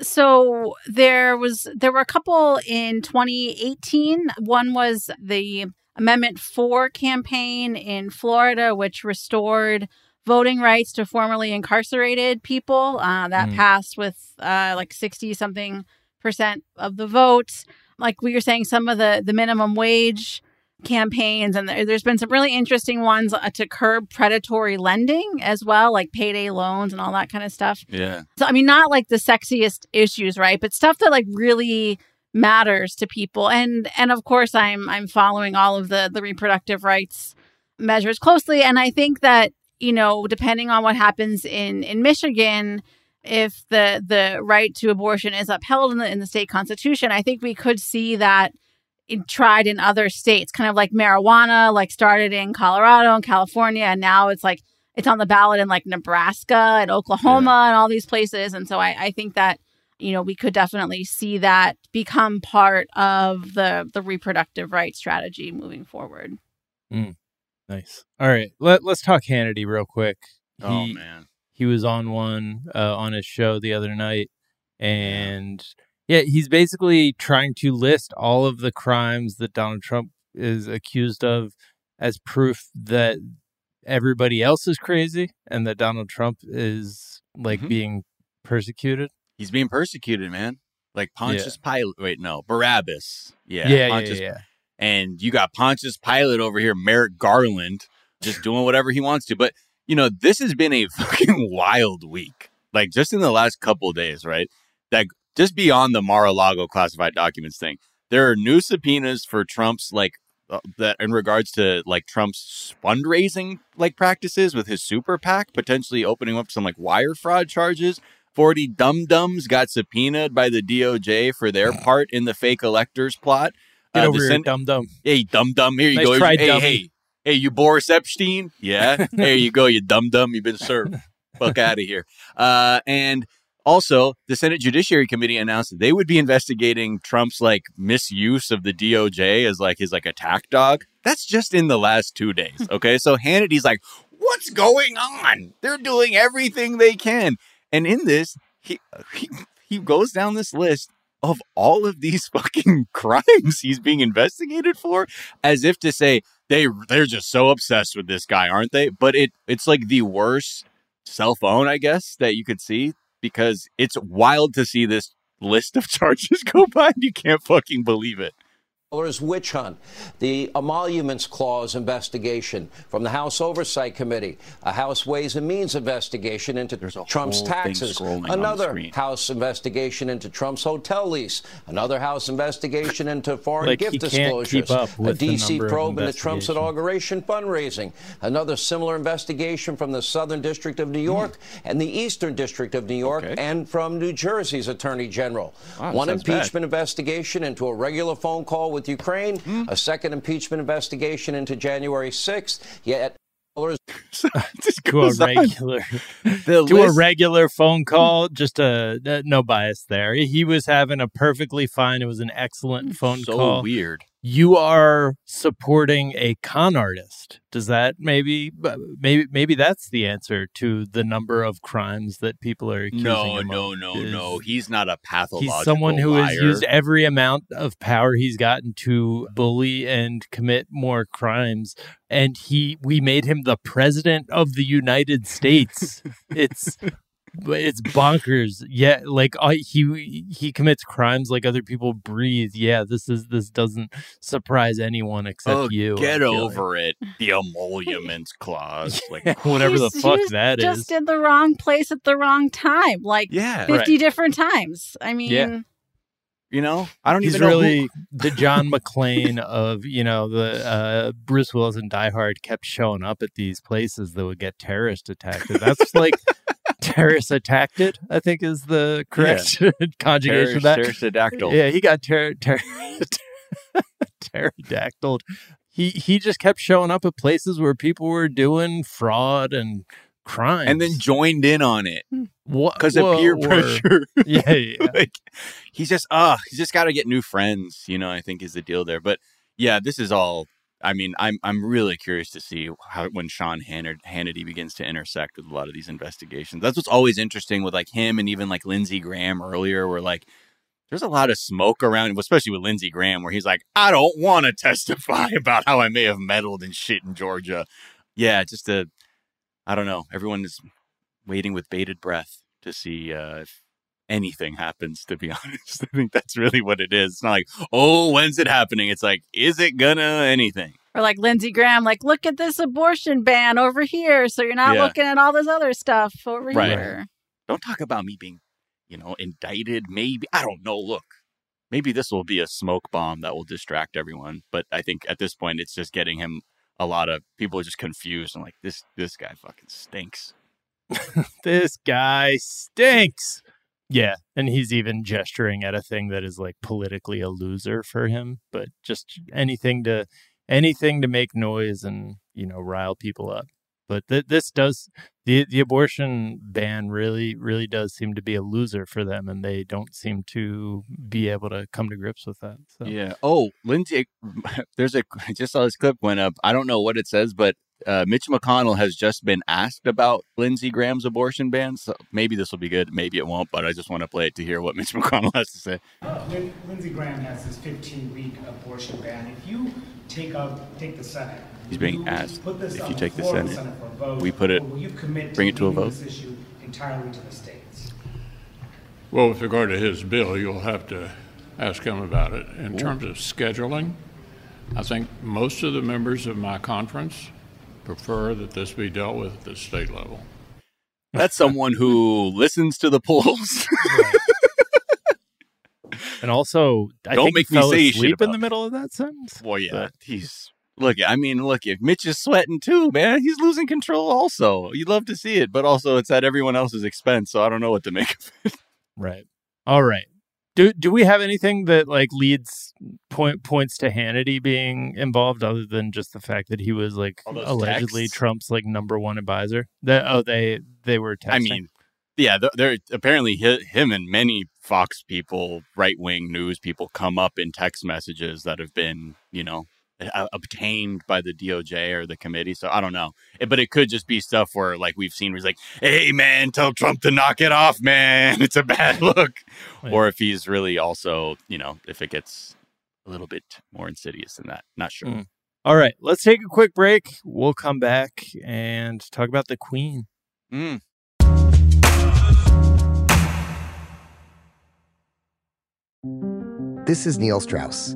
So there was there were a couple in 2018. One was the Amendment 4 campaign in Florida which restored voting rights to formerly incarcerated people. Uh, that Mm. passed with uh, like 60 something percent of the votes. Like we were saying some of the the minimum wage campaigns and there, there's been some really interesting ones uh, to curb predatory lending as well like payday loans and all that kind of stuff Yeah. so I mean, not like the sexiest issues, right? But stuff that like really matters to people. And and of course, I'm I'm following all of the the reproductive rights measures closely. And I think that you know, depending on what happens in in Michigan, if the the right to abortion is upheld in the in the state constitution, I think we could see that in, tried in other states, kind of like marijuana, like started in Colorado and California, and now it's like it's on the ballot in like Nebraska and Oklahoma and all these places. And so I, I think that you know we could definitely see that become part of the the reproductive rights strategy moving forward. Mm. Nice. All right, let let's talk Hannity real quick. He, Oh, man. he was on one uh, on his show the other night, and yeah, he's basically trying to list all of the crimes that Donald Trump is accused of as proof that everybody else is crazy and that Donald Trump is like Mhm. being persecuted. He's being persecuted, man. Like Pontius Pilate. Wait, no, Barabbas. Yeah, Yeah, yeah, Pontius, yeah, yeah. And you got Pontius Pilate over here, Merrick Garland, just doing whatever he wants to. But you know, this has been a fucking wild week. Like just in the last couple of days, right? That just beyond the Mar-a-Lago classified documents thing, there are new subpoenas for Trump's like uh, that in regards to like Trump's fundraising like practices with his super PAC, potentially opening up some like wire fraud charges. 40 dum dums got subpoenaed by the DOJ for their part in the fake electors plot. Get Uh, over here, Sen- dum dum. Hey, dum dum. Here you Nice go. try, hey, dummy. hey, hey, you Boris Epshteyn? Yeah. there you go, you dum dum. You've been served. Fuck out of here. Uh, and also, the Senate Judiciary Committee announced that they would be investigating Trump's like misuse of the DOJ as like his like attack dog. That's just in the last two days. Okay, so Hannity's like, "What's going on? They're doing everything they can." And in this, he he, he goes down this list of all of these fucking crimes he's being investigated for as if to say they they're just so obsessed with this guy aren't they? But it it's like the worst cell phone i guess that you could see because it's wild to see this list of charges go by and you can't fucking believe it witch hunt, the emoluments clause investigation from the House Oversight Committee, a House Ways and Means investigation into Trump's taxes, scrolling on the another. House investigation into Trump's hotel lease, another House investigation into foreign Like, gift disclosures, a DC probe into Trump's inauguration fundraising, another similar investigation from the Southern District of New York and the Eastern District of New York and from New Jersey's Attorney General. Wow, One sounds bad. impeachment investigation into a regular phone call with Ukraine, Hmm. a second impeachment investigation into January 6th. Yet Mueller's to a regular The to a regular phone call just a uh, no bias there he was having a perfectly fine it was an excellent phone so call weird you are supporting a con artist does that maybe maybe maybe that's the answer to the number of crimes that people are accusing no him no of no is- no he's not a pathological He's someone who has used every amount of power he's gotten to bully and commit more crimes. And he, we made him the president of the United States. it's, it's bonkers. Yeah, like uh, he he commits crimes like other people breathe. Yeah, this is this doesn't surprise anyone except oh, you. Get feel like. over it the emoluments clause like Whatever the fuck he was that is. just in the wrong place at the wrong time, like Yeah. 50 Right. different times. I mean, you know i don't He's even know who- really the John McClane of you know the uh, Bruce Willis and Die Hard kept showing up at these places that would get terrorist attacked. That's like terrorist attacked it. I think is the correct conjugation of that. Terrorist- Yeah, he got ter- ter- pterodactyl. He he just kept showing up at places where people were doing fraud and crime, and then joined in on it what because of wha- peer or- pressure. Yeah, yeah. like he's just uh he's just got to get new friends. You know, I think is the deal there. But yeah, this is all. I mean, I'm I'm really curious to see how when Sean Hannity begins to intersect with a lot of these investigations. That's what's always interesting with like him and even like Lindsey Graham earlier, where like there's a lot of smoke around, especially with Lindsey Graham, where he's like, I don't want to testify about how I may have meddled in shit in Georgia. Yeah, just a, I don't know. Everyone is waiting with bated breath to see uh, if anything happens. To be honest, I think that's really what it is. It's not like, oh, when's it happening? It's like, is it gonna anything? or like Lindsey Graham, like, look at this abortion ban over here. So you're not Yeah. looking at all this other stuff over Right. here. Don't talk about me being, you know, indicted. Maybe I don't know. Look, maybe this will be a smoke bomb that will distract everyone. But I think at this point, it's just getting him. A lot of people are just confused and like this. This guy fucking stinks. this guy stinks. Yeah, and he's even gesturing at a thing that is like politically a loser for him, but just anything to anything to make noise and, you know, rile people up. But th- this does the the abortion ban really really does seem to be a loser for them, and they don't seem to be able to come to grips with that. So. Yeah. Oh, Lindsey, there's a I just saw this clip went up. I don't know what it says, but uh, Mitch McConnell has just been asked about Lindsey Graham's abortion ban. So maybe this will be good, maybe it won't. But I just want to play it to hear what Mitch McConnell has to say. Lin- Lindsey Graham has this 15-week abortion ban. If you take up take the Senate, He's being asked put this if you take the floor of Senate, for a vote, we put it, will you commit bring it to a vote. This issue entirely to the states. Well, with regard to his bill, you'll have to ask him about it. In Ooh. terms of scheduling, I think most of the members of my conference prefer that this be dealt with at the state level. That's someone who listens to the polls. And also, I Don't think make he me fell say shit asleep in the middle of that sentence. Well, yeah, he's look. I mean, look. If Mitch is sweating too, man, he's losing control. Also, you'd love to see it, but also it's at everyone else's expense. So I don't know what to make of it. Right. All right. Do do we have anything that like leads point points to Hannity being involved other than just the fact that he was like allegedly texts? Trump's like number one advisor? That oh they they were texting. I mean, yeah, th- there apparently him and many Fox people, right wing news people, come up in text messages that have been, you know, obtained by the DOJ or the committee. So I don't know, It- but it could just be stuff where, like we've seen, where he's like, "Hey, man, tell Trump to knock it off, man. It's a bad look," or if he's really also, you know, if it gets a little bit more insidious than that. Not sure. Mm. All right, let's take a quick break. We'll come back and talk about the Queen. Mm. This is Neil Strauss,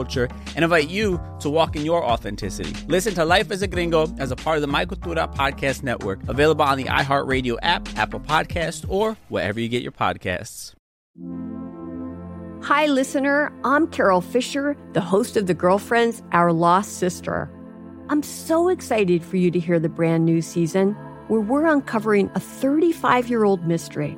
and invite you to walk in your authenticity. Listen to Life as a Gringo as a part of the My Cultura podcast network, available on the iHeartRadio app, Apple Podcast, or wherever you get your podcasts. Hi, listener. I'm Carole Fisher, the host of The Girlfriends, Our Lost Sister. I'm so excited for you to hear the brand new season where we're uncovering a 35 year old mystery.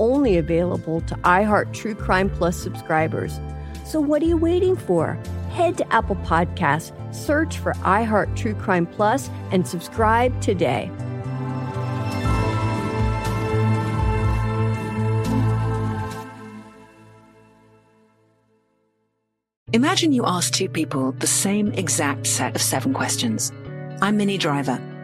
only available to iHeart True Crime Plus subscribers. So what are you waiting for? Head to Apple Podcasts, Search for iHeart True Crime Plus and subscribe today. Imagine you ask two people the same exact set of seven questions. I'm Minnie Driver,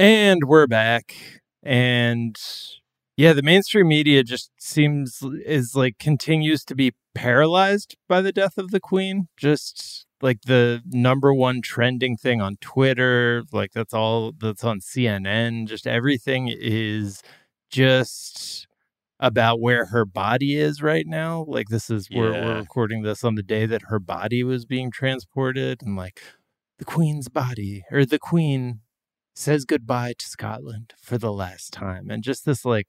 And we're back. And yeah, the mainstream media just seems is like continues to be paralyzed by the death of the queen. Just like the number one trending thing on Twitter, like that's all that's on CNN. Just everything is just about where her body is right now. Like this is we're, we're recording this on the day that her body was being transported, and like the queen's body or the queen says goodbye to Scotland for the last time, and just this like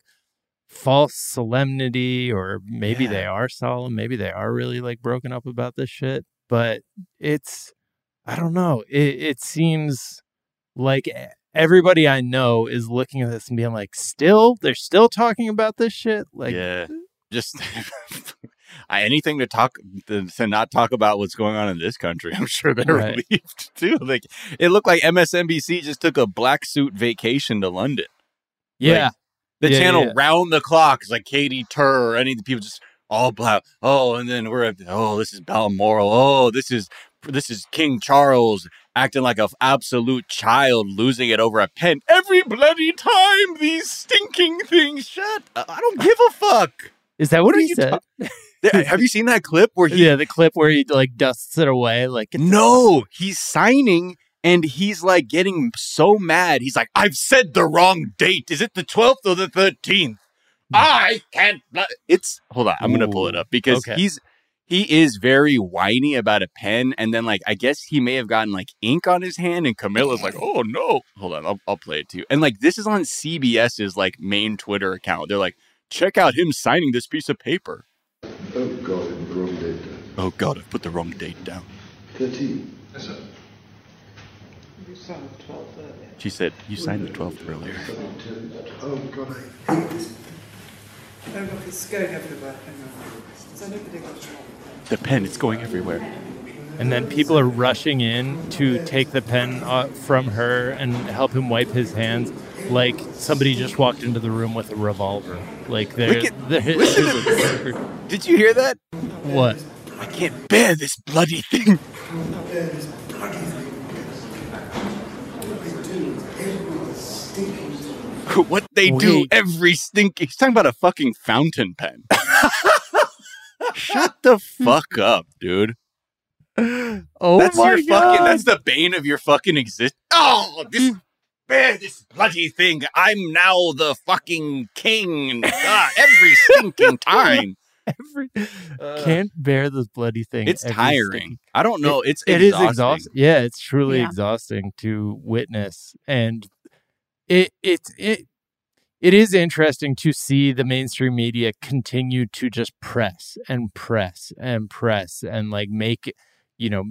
false solemnity, or maybe they are solemn, maybe they are really like broken up about this shit. But it's, I don't know. It it seems like everybody I know is looking at this and being like, still, they're still talking about this shit. Like, yeah, uh, just I, anything to talk to, to not talk about what's going on in this country. I'm sure they're Right. relieved too. Like it looked like MSNBC just took a black suit vacation to London. yeah, Like, the Yeah, channel yeah. round the clock is like Katy Tur or any of the people just all black. Oh, and then we're at oh, this is Balmoral. Oh, this is this is King Charles acting like a f- absolute child, losing it over a pen every bloody time. These stinking things. Shut. up. I don't give a fuck. is that what, are he said? There- Have you seen that clip where he? yeah, the clip where he like dusts it away. Like, No, he's signing and he's like getting so mad. He's like, I've said the wrong date. Is it the 12th or the 13th? Hmm. I can't. It's hold on. I'm gonna pull it up because okay. he's he is very whiny about a pen, and then like I guess he may have gotten like ink on his hand, and Camilla's like, "Oh no!" Hold on, I'll, I'll play it to you. And like this is on CBS's like main Twitter account. They're like, "Check out him signing this piece of paper." Oh God, I put the wrong date down. 13. Yes, sir. You signed the 12th earlier. She said, "You signed the 12th earlier." Oh God, I hate this. Oh, look, it's going everywhere. Hang on. Has anybody got a? The pen, it's going everywhere. And then people are rushing in to take the pen uh, from her and help him wipe his hands, like somebody just walked into the room with a revolver. Like they're, Look they're listen to this. Did you hear that? what? I can't bear this bloody thing. what they do every stinking. He's talking about a fucking fountain pen. Shut the fuck up, dude. Oh that's my your fucking. God. That's the bane of your fucking existence. Oh, this. Mm. Bear this bloody thing. I'm now the fucking king. Every stinking time. Every uh, can't bear this bloody thing. It's tiring. stinking- I don't know. It- It's it is exhausting. exhausting. Yeah, it's truly Yeah. exhausting to witness, and it it it it is interesting to see the mainstream media continue to just press and press and press and like make you know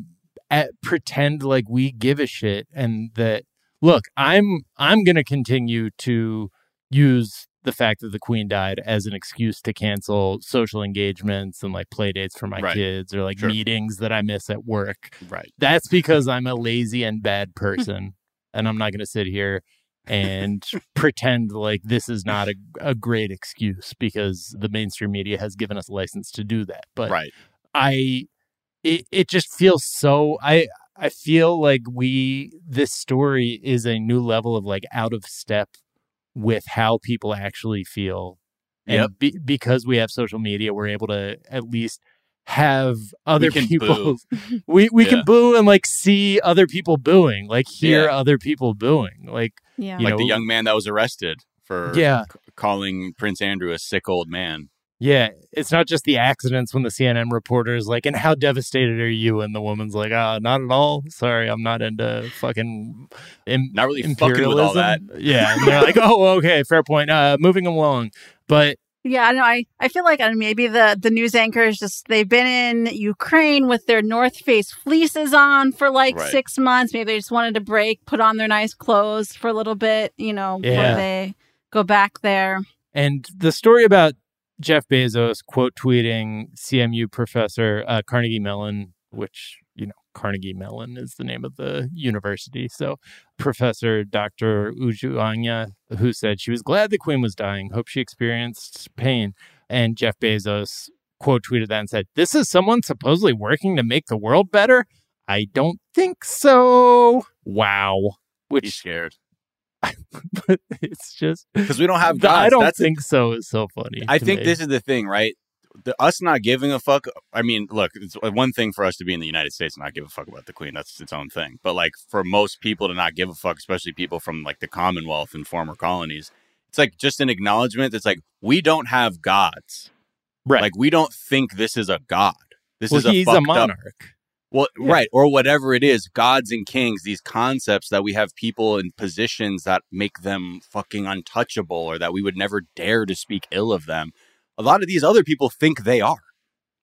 at, pretend like we give a shit and that look i'm i'm going to continue to use the fact that the queen died as an excuse to cancel social engagements and like play dates for my Right. kids or like Sure. meetings that i miss at work Right. that's because i'm a lazy and bad person and i'm not going to sit here and pretend like this is not a, a great excuse because the mainstream media has given us a license to do that but Right. I it it just feels so I I feel like we this story is a new level of like out of step with how people actually feel. And Yep. be, because we have social media, we're able to at least have other can people boo. we we Yeah. can boo and like see other people booing, like hear Yeah. other people booing. Like Yeah. you like know, the young man that was arrested for Yeah. c- calling Prince Andrew a sick old man. Yeah, it's not just the accidents when the CNN reporter is like, and how devastated are you? And the woman's like, ah, not at all. Sorry, I'm not into fucking Im- Not really fucking with all that. Yeah, and they're like, oh, okay, fair point. Uh, moving along, but Yeah, I know. I, I feel like uh, maybe the, the news anchors just they've been in Ukraine with their North Face fleeces on for like Right. six months. Maybe they just wanted to break, put on their nice clothes for a little bit, you know, Yeah. before they go back there. And the story about Jeff Bezos quote tweeting CMU professor uh, Carnegie Mellon, which, you know, Carnegie Mellon is the name of the university. So, Professor Dr. Uju Anya, who said she was glad the queen was dying, hope she experienced pain. And Jeff Bezos quote tweeted that and said, This is someone supposedly working to make the world better? I don't think so. Wow. Which He's scared but it's just because we don't have gods. I don't That's think so. It's so funny. I think me. this is the thing, right? The, us not giving a fuck. I mean, look, it's uh, one thing for us to be in the United States and not give a fuck about the Queen. That's its own thing. But like for most people to not give a fuck, especially people from like the Commonwealth and former colonies, it's like just an acknowledgement. It's like we don't have gods. Right. Like we don't think this is a god. This Well, is a he's a fucked up- monarch. Well, Yeah. right, or whatever it is, gods and kings, these concepts that we have people in positions that make them fucking untouchable or that we would never dare to speak ill of them. A lot of these other people think they are.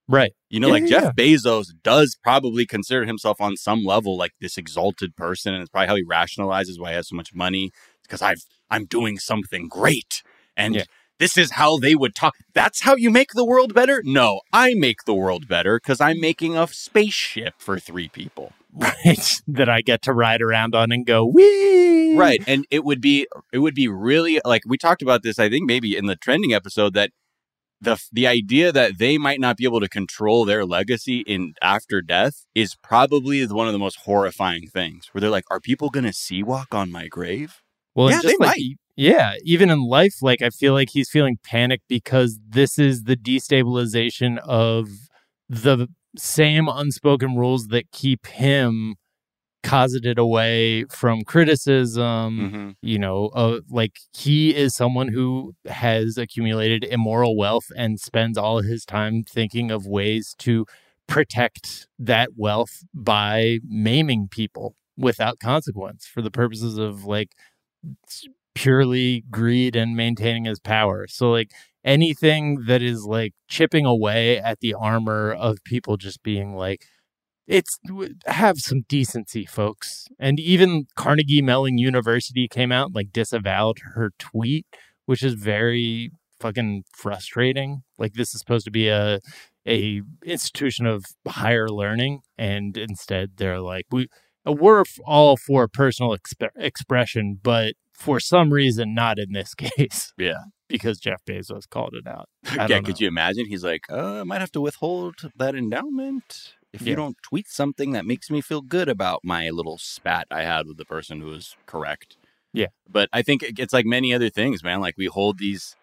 Right. You know, Yeah, like yeah, Jeff Bezos does probably consider himself on some level like this exalted person, and it's probably how he rationalizes why he has so much money. Because I've I'm doing something great, and Yeah. This is how they would talk. That's how you make the world better. No, I make the world better because I'm making a spaceship for three people. right that I get to ride around on and go wee. Right, and it would be it would be really like we talked about this. I think maybe in the trending episode that the the idea that they might not be able to control their legacy in after death is probably one of the most horrifying things. Where they're like, "Are people going to see walk on my grave?" Well, yeah, just they like, might. Yeah, even in life, like I feel like he's feeling panic because this is the destabilization of the same unspoken rules that keep him cosseted away from criticism. Mm-hmm. You know, uh, like he is someone who has accumulated immoral wealth and spends all his time thinking of ways to protect that wealth by maiming people without consequence for the purposes of like purely greed and maintaining his power. So like anything that is like chipping away at the armor of people just being like it's have some decency folks. And even Carnegie Mellon University came out and, like disavowed her tweet, which is very fucking frustrating. Like this is supposed to be a a institution of higher learning and instead they're like we we're all for personal exp- expression, but for some reason, not in this case. Yeah. Because Jeff Bezos called it out. I yeah, could you imagine? He's like, uh, I might have to withhold that endowment if Yeah. you don't tweet something that makes me feel good about my little spat I had with the person who was correct. Yeah. But I think it's like many other things, man. Like we hold these,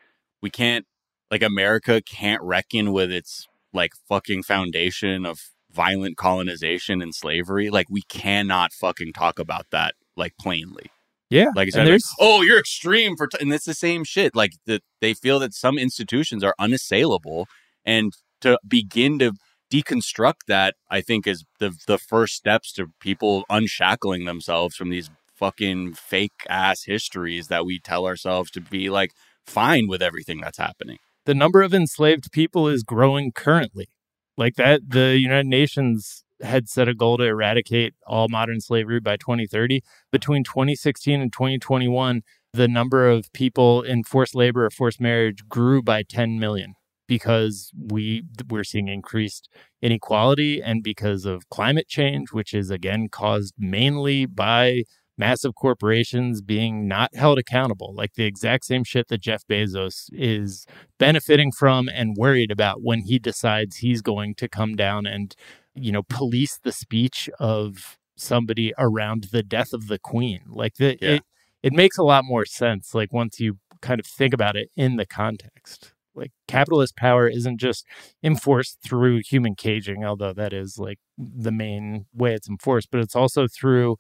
we can't, like America can't reckon with its like fucking foundation of violent colonization and slavery. Like we cannot fucking talk about that like plainly. Yeah. Like, it's and like, oh, you're extreme for, t-. and it's the same shit. Like that, they feel that some institutions are unassailable, and to begin to deconstruct that, I think is the the first steps to people unshackling themselves from these fucking fake ass histories that we tell ourselves to be like fine with everything that's happening. the number of enslaved people is growing currently. Like that, the United Nations had set a goal to eradicate all modern slavery by 2030. Between 2016 and 2021, the number of people in forced labor or forced marriage grew by 10 million because we we're seeing increased inequality and because of climate change, which is again caused mainly by massive corporations being not held accountable, like the exact same shit that Jeff Bezos is benefiting from and worried about when he decides he's going to come down and, you know, police the speech of somebody around the death of the queen. Like the Yeah. it it makes a lot more sense like once you kind of think about it in the context. Like capitalist power isn't just enforced through human caging, although that is like the main way it's enforced, but it's also through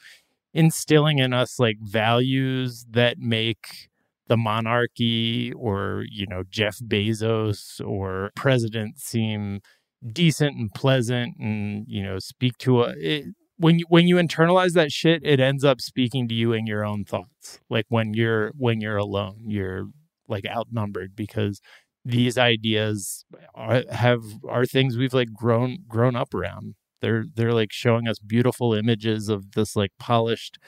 instilling in us like values that make the monarchy or you know Jeff Bezos or president seem decent and pleasant and you know speak to a it, when you when you internalize that shit it ends up speaking to you in your own thoughts like when you're when you're alone you're like outnumbered because these ideas are, have are things we've like grown grown up around. They're they're like showing us beautiful images of this like polished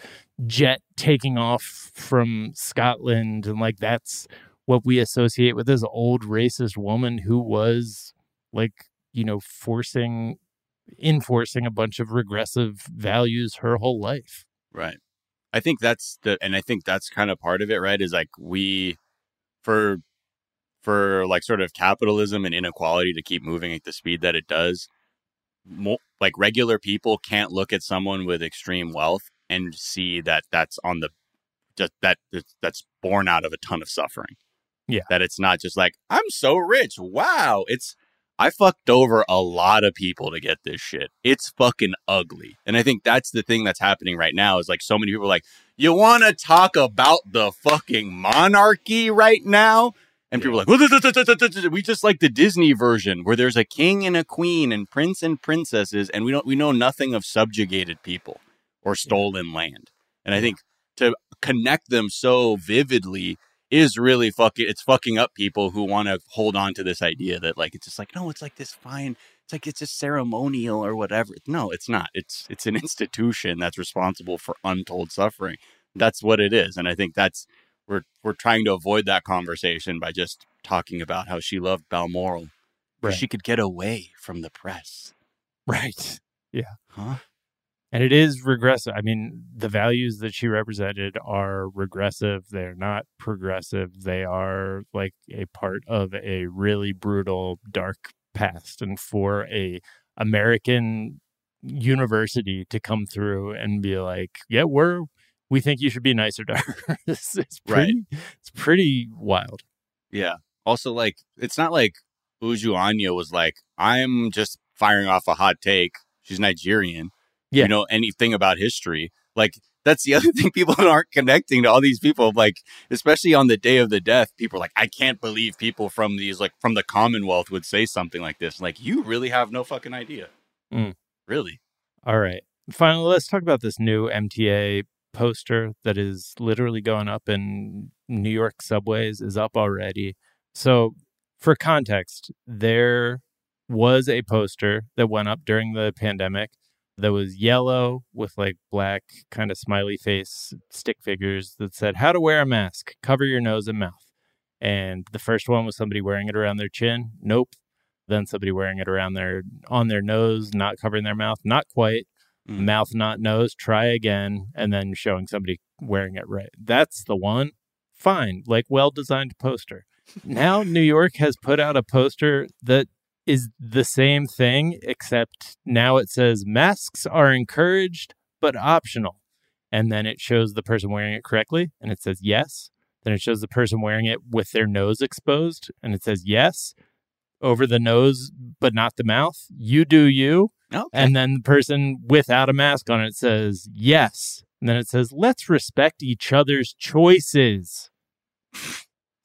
jet taking off from Scotland and like that's what we associate with this old racist woman who was like you know forcing enforcing a bunch of regressive values her whole life Right. I think that's the, and I think that's kind of part of it, right? Is like we, for, for like sort of capitalism and inequality to keep moving at the speed that it does, like regular people can't look at someone with extreme wealth and see that that's on the, just that that's born out of a ton of suffering. Yeah. That it's not just like, I'm so rich. Wow. It's, I fucked over a lot of people to get this shit. It's fucking ugly. And I think that's the thing that's happening right now is like so many people are like, you want to talk about the fucking monarchy right now? And people are like, "Well, we just like the Disney version where there's a king and a queen and prince and princesses, and we don't we know nothing of subjugated people or stolen land. And I think to connect them so vividly is really fucking it's fucking up people who want to hold on to this idea that like it's just like no it's like this fine it's like it's just ceremonial or whatever. No it's not. It's it's an institution that's responsible for untold suffering. That's what it is and i think that's we're we're trying to avoid that conversation by just talking about how she loved balmoral Right. she could get away from the press. Right. Yeah. Huh and it is regressive. I mean, the values that she represented are regressive. They're not progressive. They are like a part of a really brutal, dark past. And for a American university to come through and be like, "Yeah, we're we think you should be nicer to her," it's, it's pretty, it's pretty wild. Yeah. Also, like, it's not like Uju Anya was like, I'm just firing off a hot take. She's Nigerian. Yeah. You know anything about history. Like, that's the other thing people aren't connecting to all these people. Like, especially on the day of the death, people are like, I can't believe people from these, like, from the Commonwealth would say something like this. Like, you really have no fucking idea. Mm. Really? All right. Finally, let's talk about this new MTA poster that is literally going up in New York subways, is up already. So, for context, there was a poster that went up during the pandemic that was yellow with like black kind of smiley face stick figures that said how to wear a mask, cover your nose and mouth. And the first one was somebody wearing it around their chin. Nope. Then somebody wearing it around their on their nose, not covering their mouth. Not quite. Mm. Mouth, not nose. Try again, and then showing somebody wearing it right. That's the one. Fine, like well designed poster. Now New York has put out a poster that is the same thing, except now it says masks are encouraged but optional. And then it shows the person wearing it correctly, and it says yes. Then it shows the person wearing it with their nose exposed, and it says yes over the nose but not the mouth. You do you. Okay. And then the person without a mask on it says yes. And then it says, let's respect each other's choices.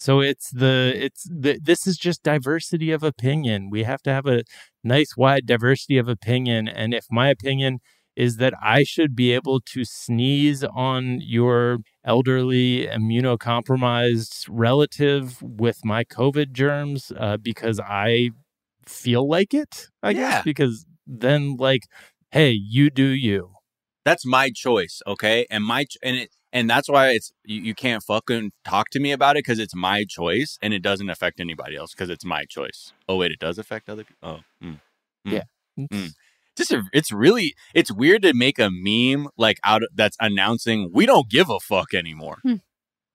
So it's the it's the this is just diversity of opinion. We have to have a nice wide diversity of opinion and if my opinion is that I should be able to sneeze on your elderly immunocompromised relative with my COVID germs uh, because I feel like it, I Yeah. guess, because then like, hey, you do you. That's my choice, okay? And my ch- and it and that's why it's you, you can't fucking talk to me about it because it's my choice and it doesn't affect anybody else because it's my choice. Oh wait, it does affect other people. Oh, mm, mm, Yeah. mm. just a, it's really it's weird to make a meme like out of, that's announcing we don't give a fuck anymore.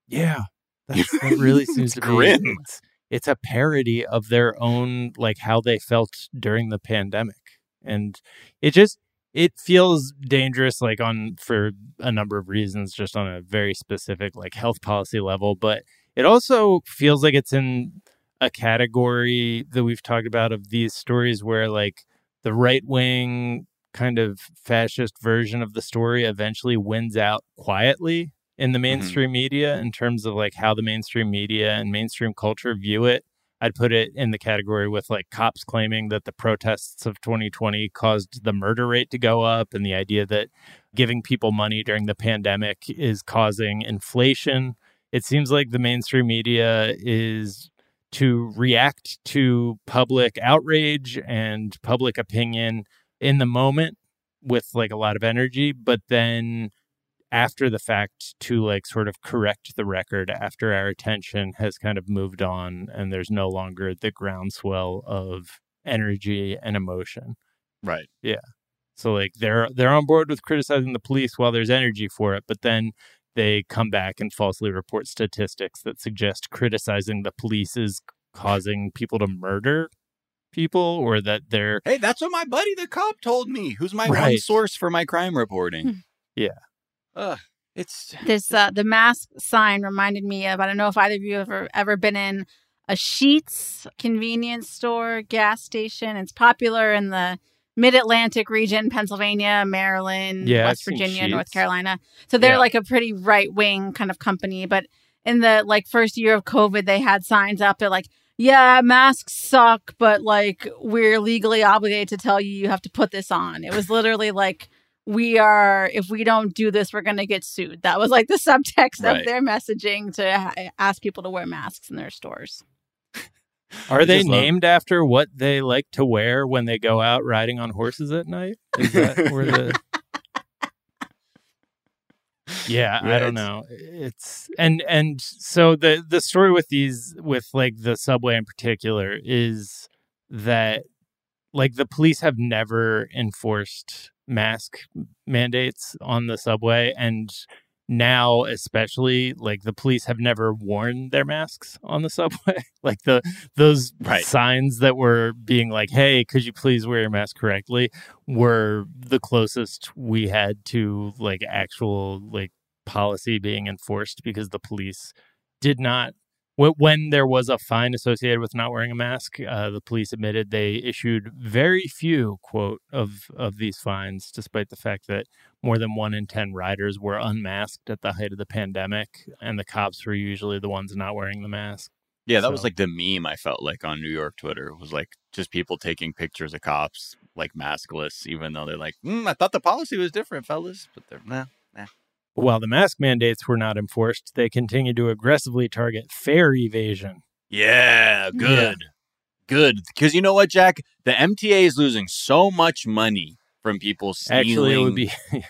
Yeah, that's, that really seems to It's be. It's, it's a parody of their own, like how they felt during the pandemic, and it just it feels dangerous, like on for a number of reasons, just on a very specific like health policy level. But it also feels like it's in a category that we've talked about of these stories where like the right wing kind of fascist version of the story eventually wins out quietly in the mm-hmm. mainstream media in terms of like how the mainstream media and mainstream culture view it. I'd put it in the category with like cops claiming that the protests of 2020 caused the murder rate to go up and the idea that giving people money during the pandemic is causing inflation. It seems like the mainstream media is to react to public outrage and public opinion in the moment with like a lot of energy, but then after the fact to like sort of correct the record after our attention has kind of moved on and there's no longer the groundswell of energy and emotion. Right. Yeah. So like they're they're on board with criticizing the police while there's energy for it, but then they come back and falsely report statistics that suggest criticizing the police is causing people to murder people or that they're Hey, that's what my buddy the cop told me. Who's my one source for my crime reporting? Hmm. yeah. Ugh, it's This uh, the mask sign reminded me of I don't know if either of you have ever ever been in a Sheetz convenience store gas station. It's popular in the Mid Atlantic region, Pennsylvania, Maryland, Yeah, West Virginia, North Carolina. So they're Yeah. like a pretty right wing kind of company. But in the like first year of COVID, they had signs up. They're like, yeah, masks suck, but like we're legally obligated to tell you you have to put this on. It was literally like we are if we don't do this, we're going to get sued. That was like the subtext Right. of their messaging to ha- ask people to wear masks in their stores. Are they just love- named after what they like to wear when they go out riding on horses at night? Is that where the Yeah, I don't it's- know. It's and and so the the story with these with like the subway in particular is that like the police have never enforced mask mandates on the subway and now especially like the police have never worn their masks on the subway like the those Right. signs that were being like hey could you please wear your mask correctly were the closest we had to like actual like policy being enforced because the police did not when there was a fine associated with not wearing a mask uh, the police admitted they issued very few quote of of these fines despite the fact that more than one in ten riders were unmasked at the height of the pandemic and the cops were usually the ones not wearing the mask Yeah, that was like the meme I felt like on New York Twitter. It was like just people taking pictures of cops like maskless, even though they're like, mm, I thought the policy was different, fellas. But they're nah, nah. while the mask mandates were not enforced they continued to aggressively target fare evasion Yeah, good. Good. Because you know what, Jack? The MTA is losing so much money from people stealing. Actually, it would be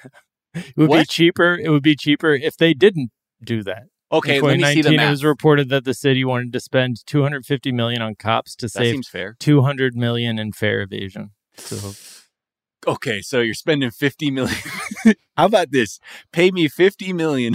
it would be cheaper. It would be cheaper if they didn't do that. Okay, In let me see the 2019. It was reported that the city wanted to spend 250 million on cops to That save seems fair. 200 million in fare evasion. So Okay, so you're spending 50 million. How about this? Pay me 50 million.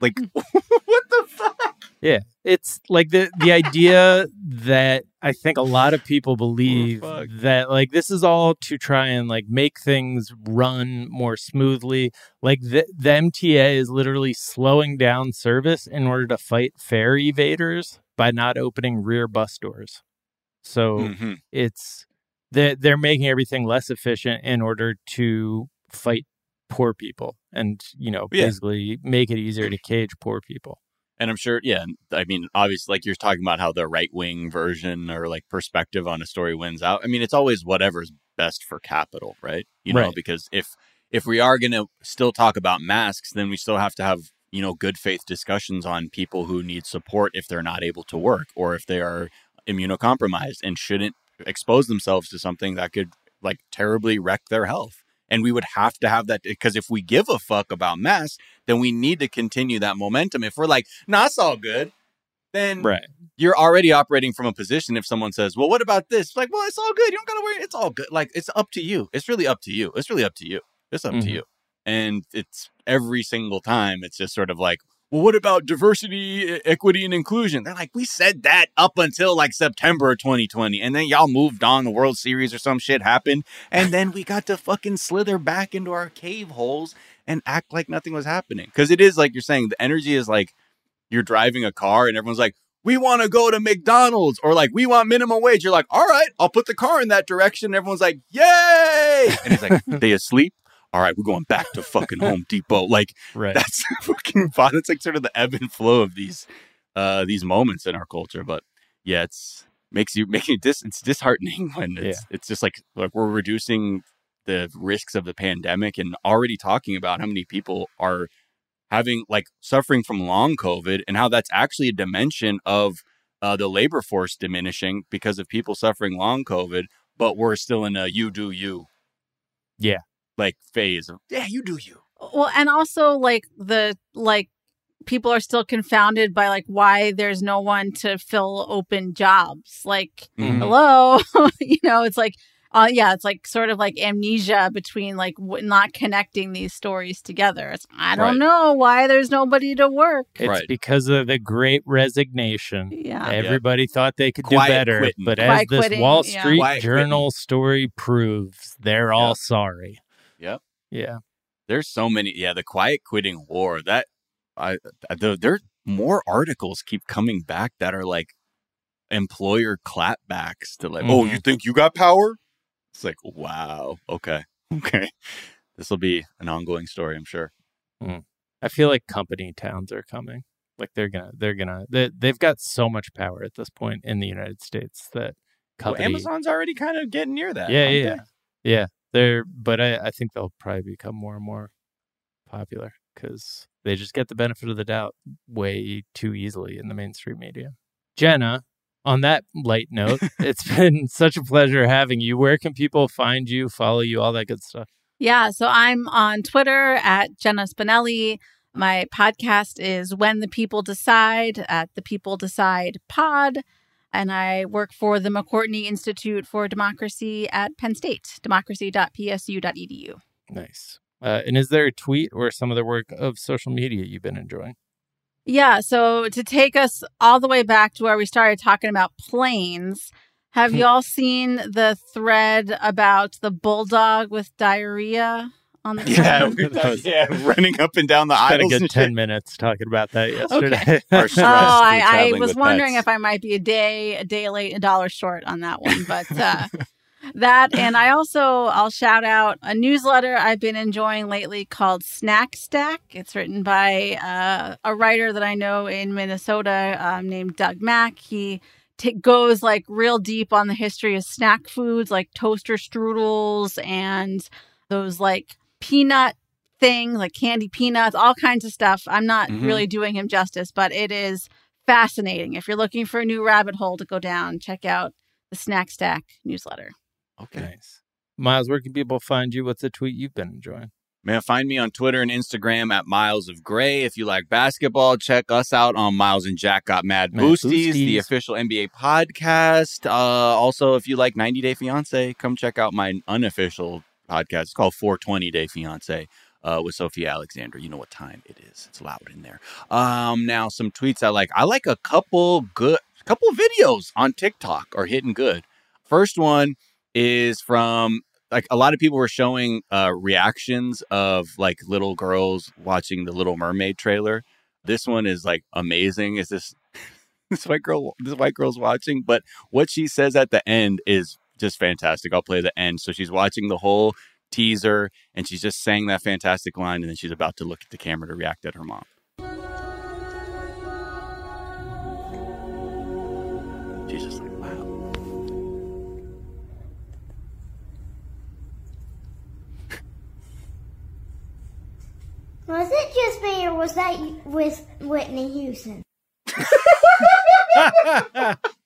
Like, what the fuck? yeah, it's like the the idea that I think a lot of people believe fuck. that like this is all to try and like make things run more smoothly. Like the the MTA is literally slowing down service in order to fight fare evaders by not opening rear bus doors. So Mhm. it's they're, they're making everything less efficient in order to fight poor people and you know Yeah. basically make it easier to cage poor people. And I'm sure, yeah. I mean, obviously, like you're talking about how the right wing version or like perspective on a story wins out. I mean, it's always whatever's best for capital, right? You know, Right. because if if we are going to still talk about masks, then we still have to have you know good faith discussions on people who need support if they're not able to work or if they are immunocompromised and shouldn't expose themselves to something that could like terribly wreck their health. And we would have to have that because if we give a fuck about masks, then we need to continue that momentum. If we're like, nah, it's all good. then Right. you're already operating from a position. If someone says, "Well, what about this?" It's like, well, it's all good. You don't gotta worry. It's all good. Like it's up to you. It's really up to you. It's really up to you. It's up to Mhm. you. And it's every single time. It's just sort of like, well, what about diversity, equity, and inclusion? They're like, we said that up until like September of 2020, and then y'all moved on. The World Series or some shit happened, and then we got to fucking slither back into our cave holes and act like nothing was happening. Because it is like you're saying, the energy is like you're driving a car and everyone's like, we want to go to McDonald's or like, we want minimum wage. You're like, all right, I'll put the car in that direction. And everyone's like, yay. And he's like, they asleep. All right, we're going back to fucking Home Depot. Like, Right. that's fucking fun. It's like sort of the ebb and flow of these, uh, these moments in our culture. But yeah, it's makes you making it dis, it's disheartening when it's, it's just like, like we're reducing the risks of the pandemic and already talking about how many people are having like suffering from long COVID and how that's actually a dimension of uh, the labor force diminishing because of people suffering long COVID, but we're still in a you do you Yeah. Like phase of yeah, you do you. Well, and also like the like people are still confounded by like why there's no one to fill open jobs. Like, Mhm. hello, you know, it's like, uh, yeah, it's like sort of like amnesia between like w- not connecting these stories together. It's I don't Right. know why there's nobody to work. It's because of the great resignation. Yeah. Everybody thought they could Quiet do better. quitting. But as this quitting, Wall. Street Quiet Journal story proves, they're all sorry. Yeah. There's so many. Yeah, the quiet quitting war. That I the, there more articles keep coming back that are like employer clapbacks to like, oh, you Mhm. think you got power? It's like, wow, okay, okay. This will be an ongoing story, I'm sure. Mm. I feel like company towns are coming. Like they're gonna, they're gonna, they, they've got so much power at this point in the United States that Well. Amazon's already kind of getting near that. yeah, yeah, they? yeah. They're, but I, I think they'll probably become more and more popular because they just get the benefit of the doubt way too easily in the mainstream media. Jenna, on that light note, it's been such a pleasure having you. Where can people find you, follow you, all that good stuff? Yeah, so I'm on Twitter at Jenna Spinelle. My podcast is When the People Decide at the People Decide Pod. And I work for the McCourtney Institute for Democracy at Penn State, democracy.psu.edu. Nice. Uh, and is there a tweet or some other work of social media you've been enjoying? Yeah, so to take us all the way back to where we started talking about planes, have you all seen the thread about the bulldog with diarrhea on the Yeah, ground? we- yeah, running up and down the Spent a good 10 shit. minutes talking about that yesterday. Okay. Our Oh, I, I was wondering pets. if I might be a day a day late, a dollar short on that one, but uh, that and I also I'll shout out a newsletter I've been enjoying lately called Snack Stack. It's written by uh, a writer that I know in Minnesota um, named Doug Mack. He t- goes like real deep on the history of snack foods like toaster strudels and those like peanut thing, like candy peanuts, all kinds of stuff. I'm not Mm-hmm. Mhm. really doing him justice, but it is fascinating. If you're looking for a new rabbit hole to go down, check out the Snack Stack newsletter. Okay. Nice. Miles, where can people find you? What's the tweet you've been enjoying? Man, find me on Twitter and Instagram at Miles of Gray. If you like basketball, check us out on Miles and Jack Got Mad, Mad Boosties, the official NBA podcast. Uh, also, if you like 90 Day Fiance, come check out my unofficial podcast. It's called 420 Day Fiance uh, with Sophie Alexander. You know what time it is. It's loud in there. Um, now, some tweets I like. I like a couple good, couple videos on TikTok are hitting good. First one is from like a lot of people were showing uh reactions of like little girls watching the Little Mermaid trailer. This one is like amazing. Is this this white girl this white girl's watching, but what she says at the end is just fantastic. I'll play the end. So she's watching the whole teaser and she's just saying that fantastic line and then she's about to look at the camera to react at her mom. She's just like, wow. Was it just me, or was that with Whitney Houston?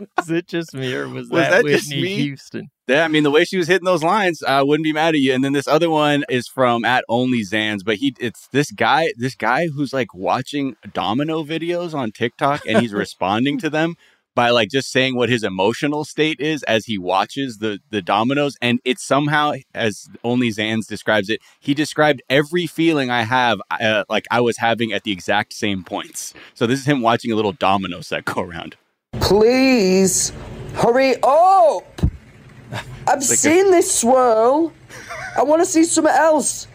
Is it just me or was, Was that, that Whitney just me? Houston? Yeah, I mean the way she was hitting those lines, I wouldn't be mad at you. And then this other one is from at Only Zans, but he it's this guy, this guy who's like watching domino videos on TikTok and he's responding to them by like just saying what his emotional state is as he watches the the dominoes. And it's somehow, as Only Zans describes it, he described every feeling I have, uh, like I was having at the exact same points. So this is him watching a little domino set go around. Please hurry up! I've like a- seen this swirl. I want to see something else.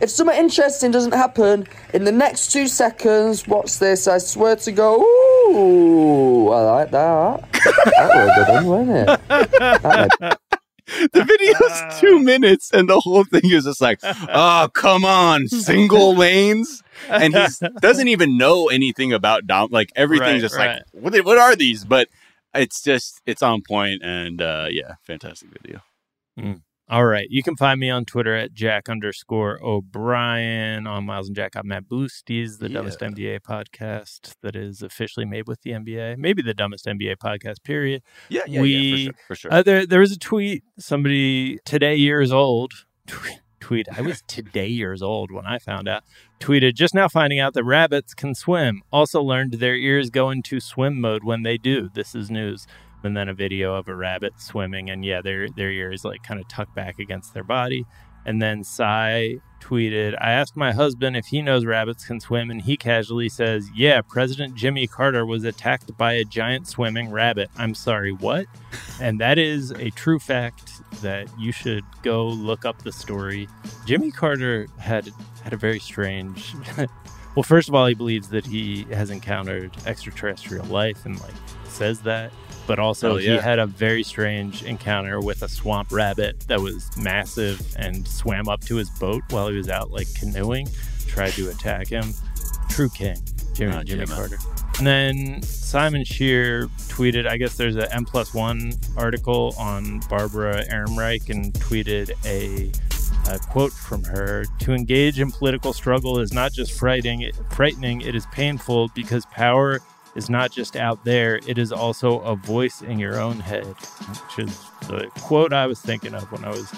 If something interesting doesn't happen in the next two seconds, what's this? I swear to go. Ooh, I like that. that was a good one, wasn't it? That the video's two minutes and the whole thing is just like oh come on single lanes and he doesn't even know anything about dom like everything's Right, just right. like what, what are these but it's just it's on point and uh yeah fantastic video Mm. All right. You can find me on Twitter at Jack underscore O'Brien. On Miles and Jack, I'm Mad Boosties, the dumbest NBA podcast that is officially made with the NBA. Maybe the dumbest NBA podcast, period. Yeah, yeah, yeah, for we, sure, for sure. Uh, there, there was a tweet, somebody today years old, tweet, I was today years old when I found out, tweeted, just now finding out that rabbits can swim. Also learned their ears go into swim mode when they do. This is news and then a video of a rabbit swimming and yeah their their ears like kind of tucked back against their body and then Sai tweeted I asked my husband if he knows rabbits can swim and he casually says yeah President Jimmy Carter was attacked by a giant swimming rabbit. I'm sorry what? And that is a true fact that you should go look up the story. Jimmy Carter had had a very strange well first of all he believes that he has encountered extraterrestrial life and like says that but also Oh, he had a very strange encounter with a swamp rabbit that was massive and swam up to his boat while he was out like canoeing, tried to attack him. True king, Jimmy, Oh, Jimmy Jimmy. Carter. And then Simon Shear tweeted, I guess there's a n+1 article on Barbara Ehrenreich and tweeted a, a quote from her To engage in political struggle is not just frightening, frightening, it is painful because power is not just out there, it is also a voice in your own head, which is the quote I was thinking of when I was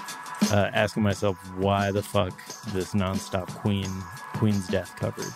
uh, asking myself why the fuck this nonstop Queen Queen's death coverage.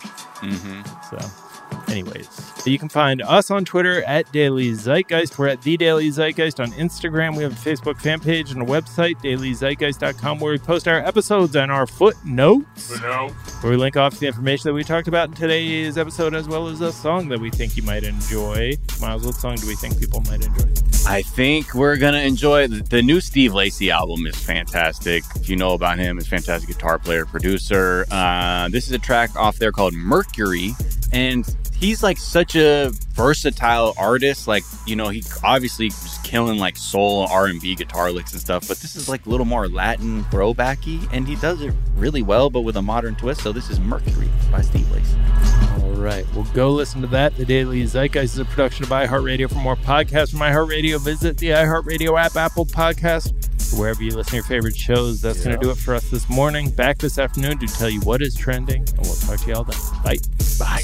Mm-hmm. So, anyways, you can find us on Twitter at Daily Zeitgeist. We're at The Daily Zeitgeist on Instagram. We have a Facebook fan page and a website, dailyzeitgeist.com, where we post our episodes and our footnotes, where we link off to the information that we talked about in today's episode, as well as a song that we think you might enjoy. Miles, what song do we think people might enjoy? I think we're gonna enjoy the, the new Steve Lacy album. is fantastic. If you know about him, he's a fantastic guitar player, producer. Uh, this is a track off there called Mercury, and he's like such a versatile artist. Like you know, he obviously was killing like soul R and B guitar licks and stuff, but this is like a little more Latin throwbacky, and he does it really well, but with a modern twist. So this is Mercury by Steve Lacy. All right. Well, go listen to that. The Daily Zeitgeist is a production of iHeartRadio. For more podcasts from iHeartRadio, visit the iHeartRadio app, Apple Podcast, wherever you listen to your favorite shows. That's going to do it for us this morning. Back this afternoon to tell you what is trending, and we'll talk to you all then. Bye. Bye.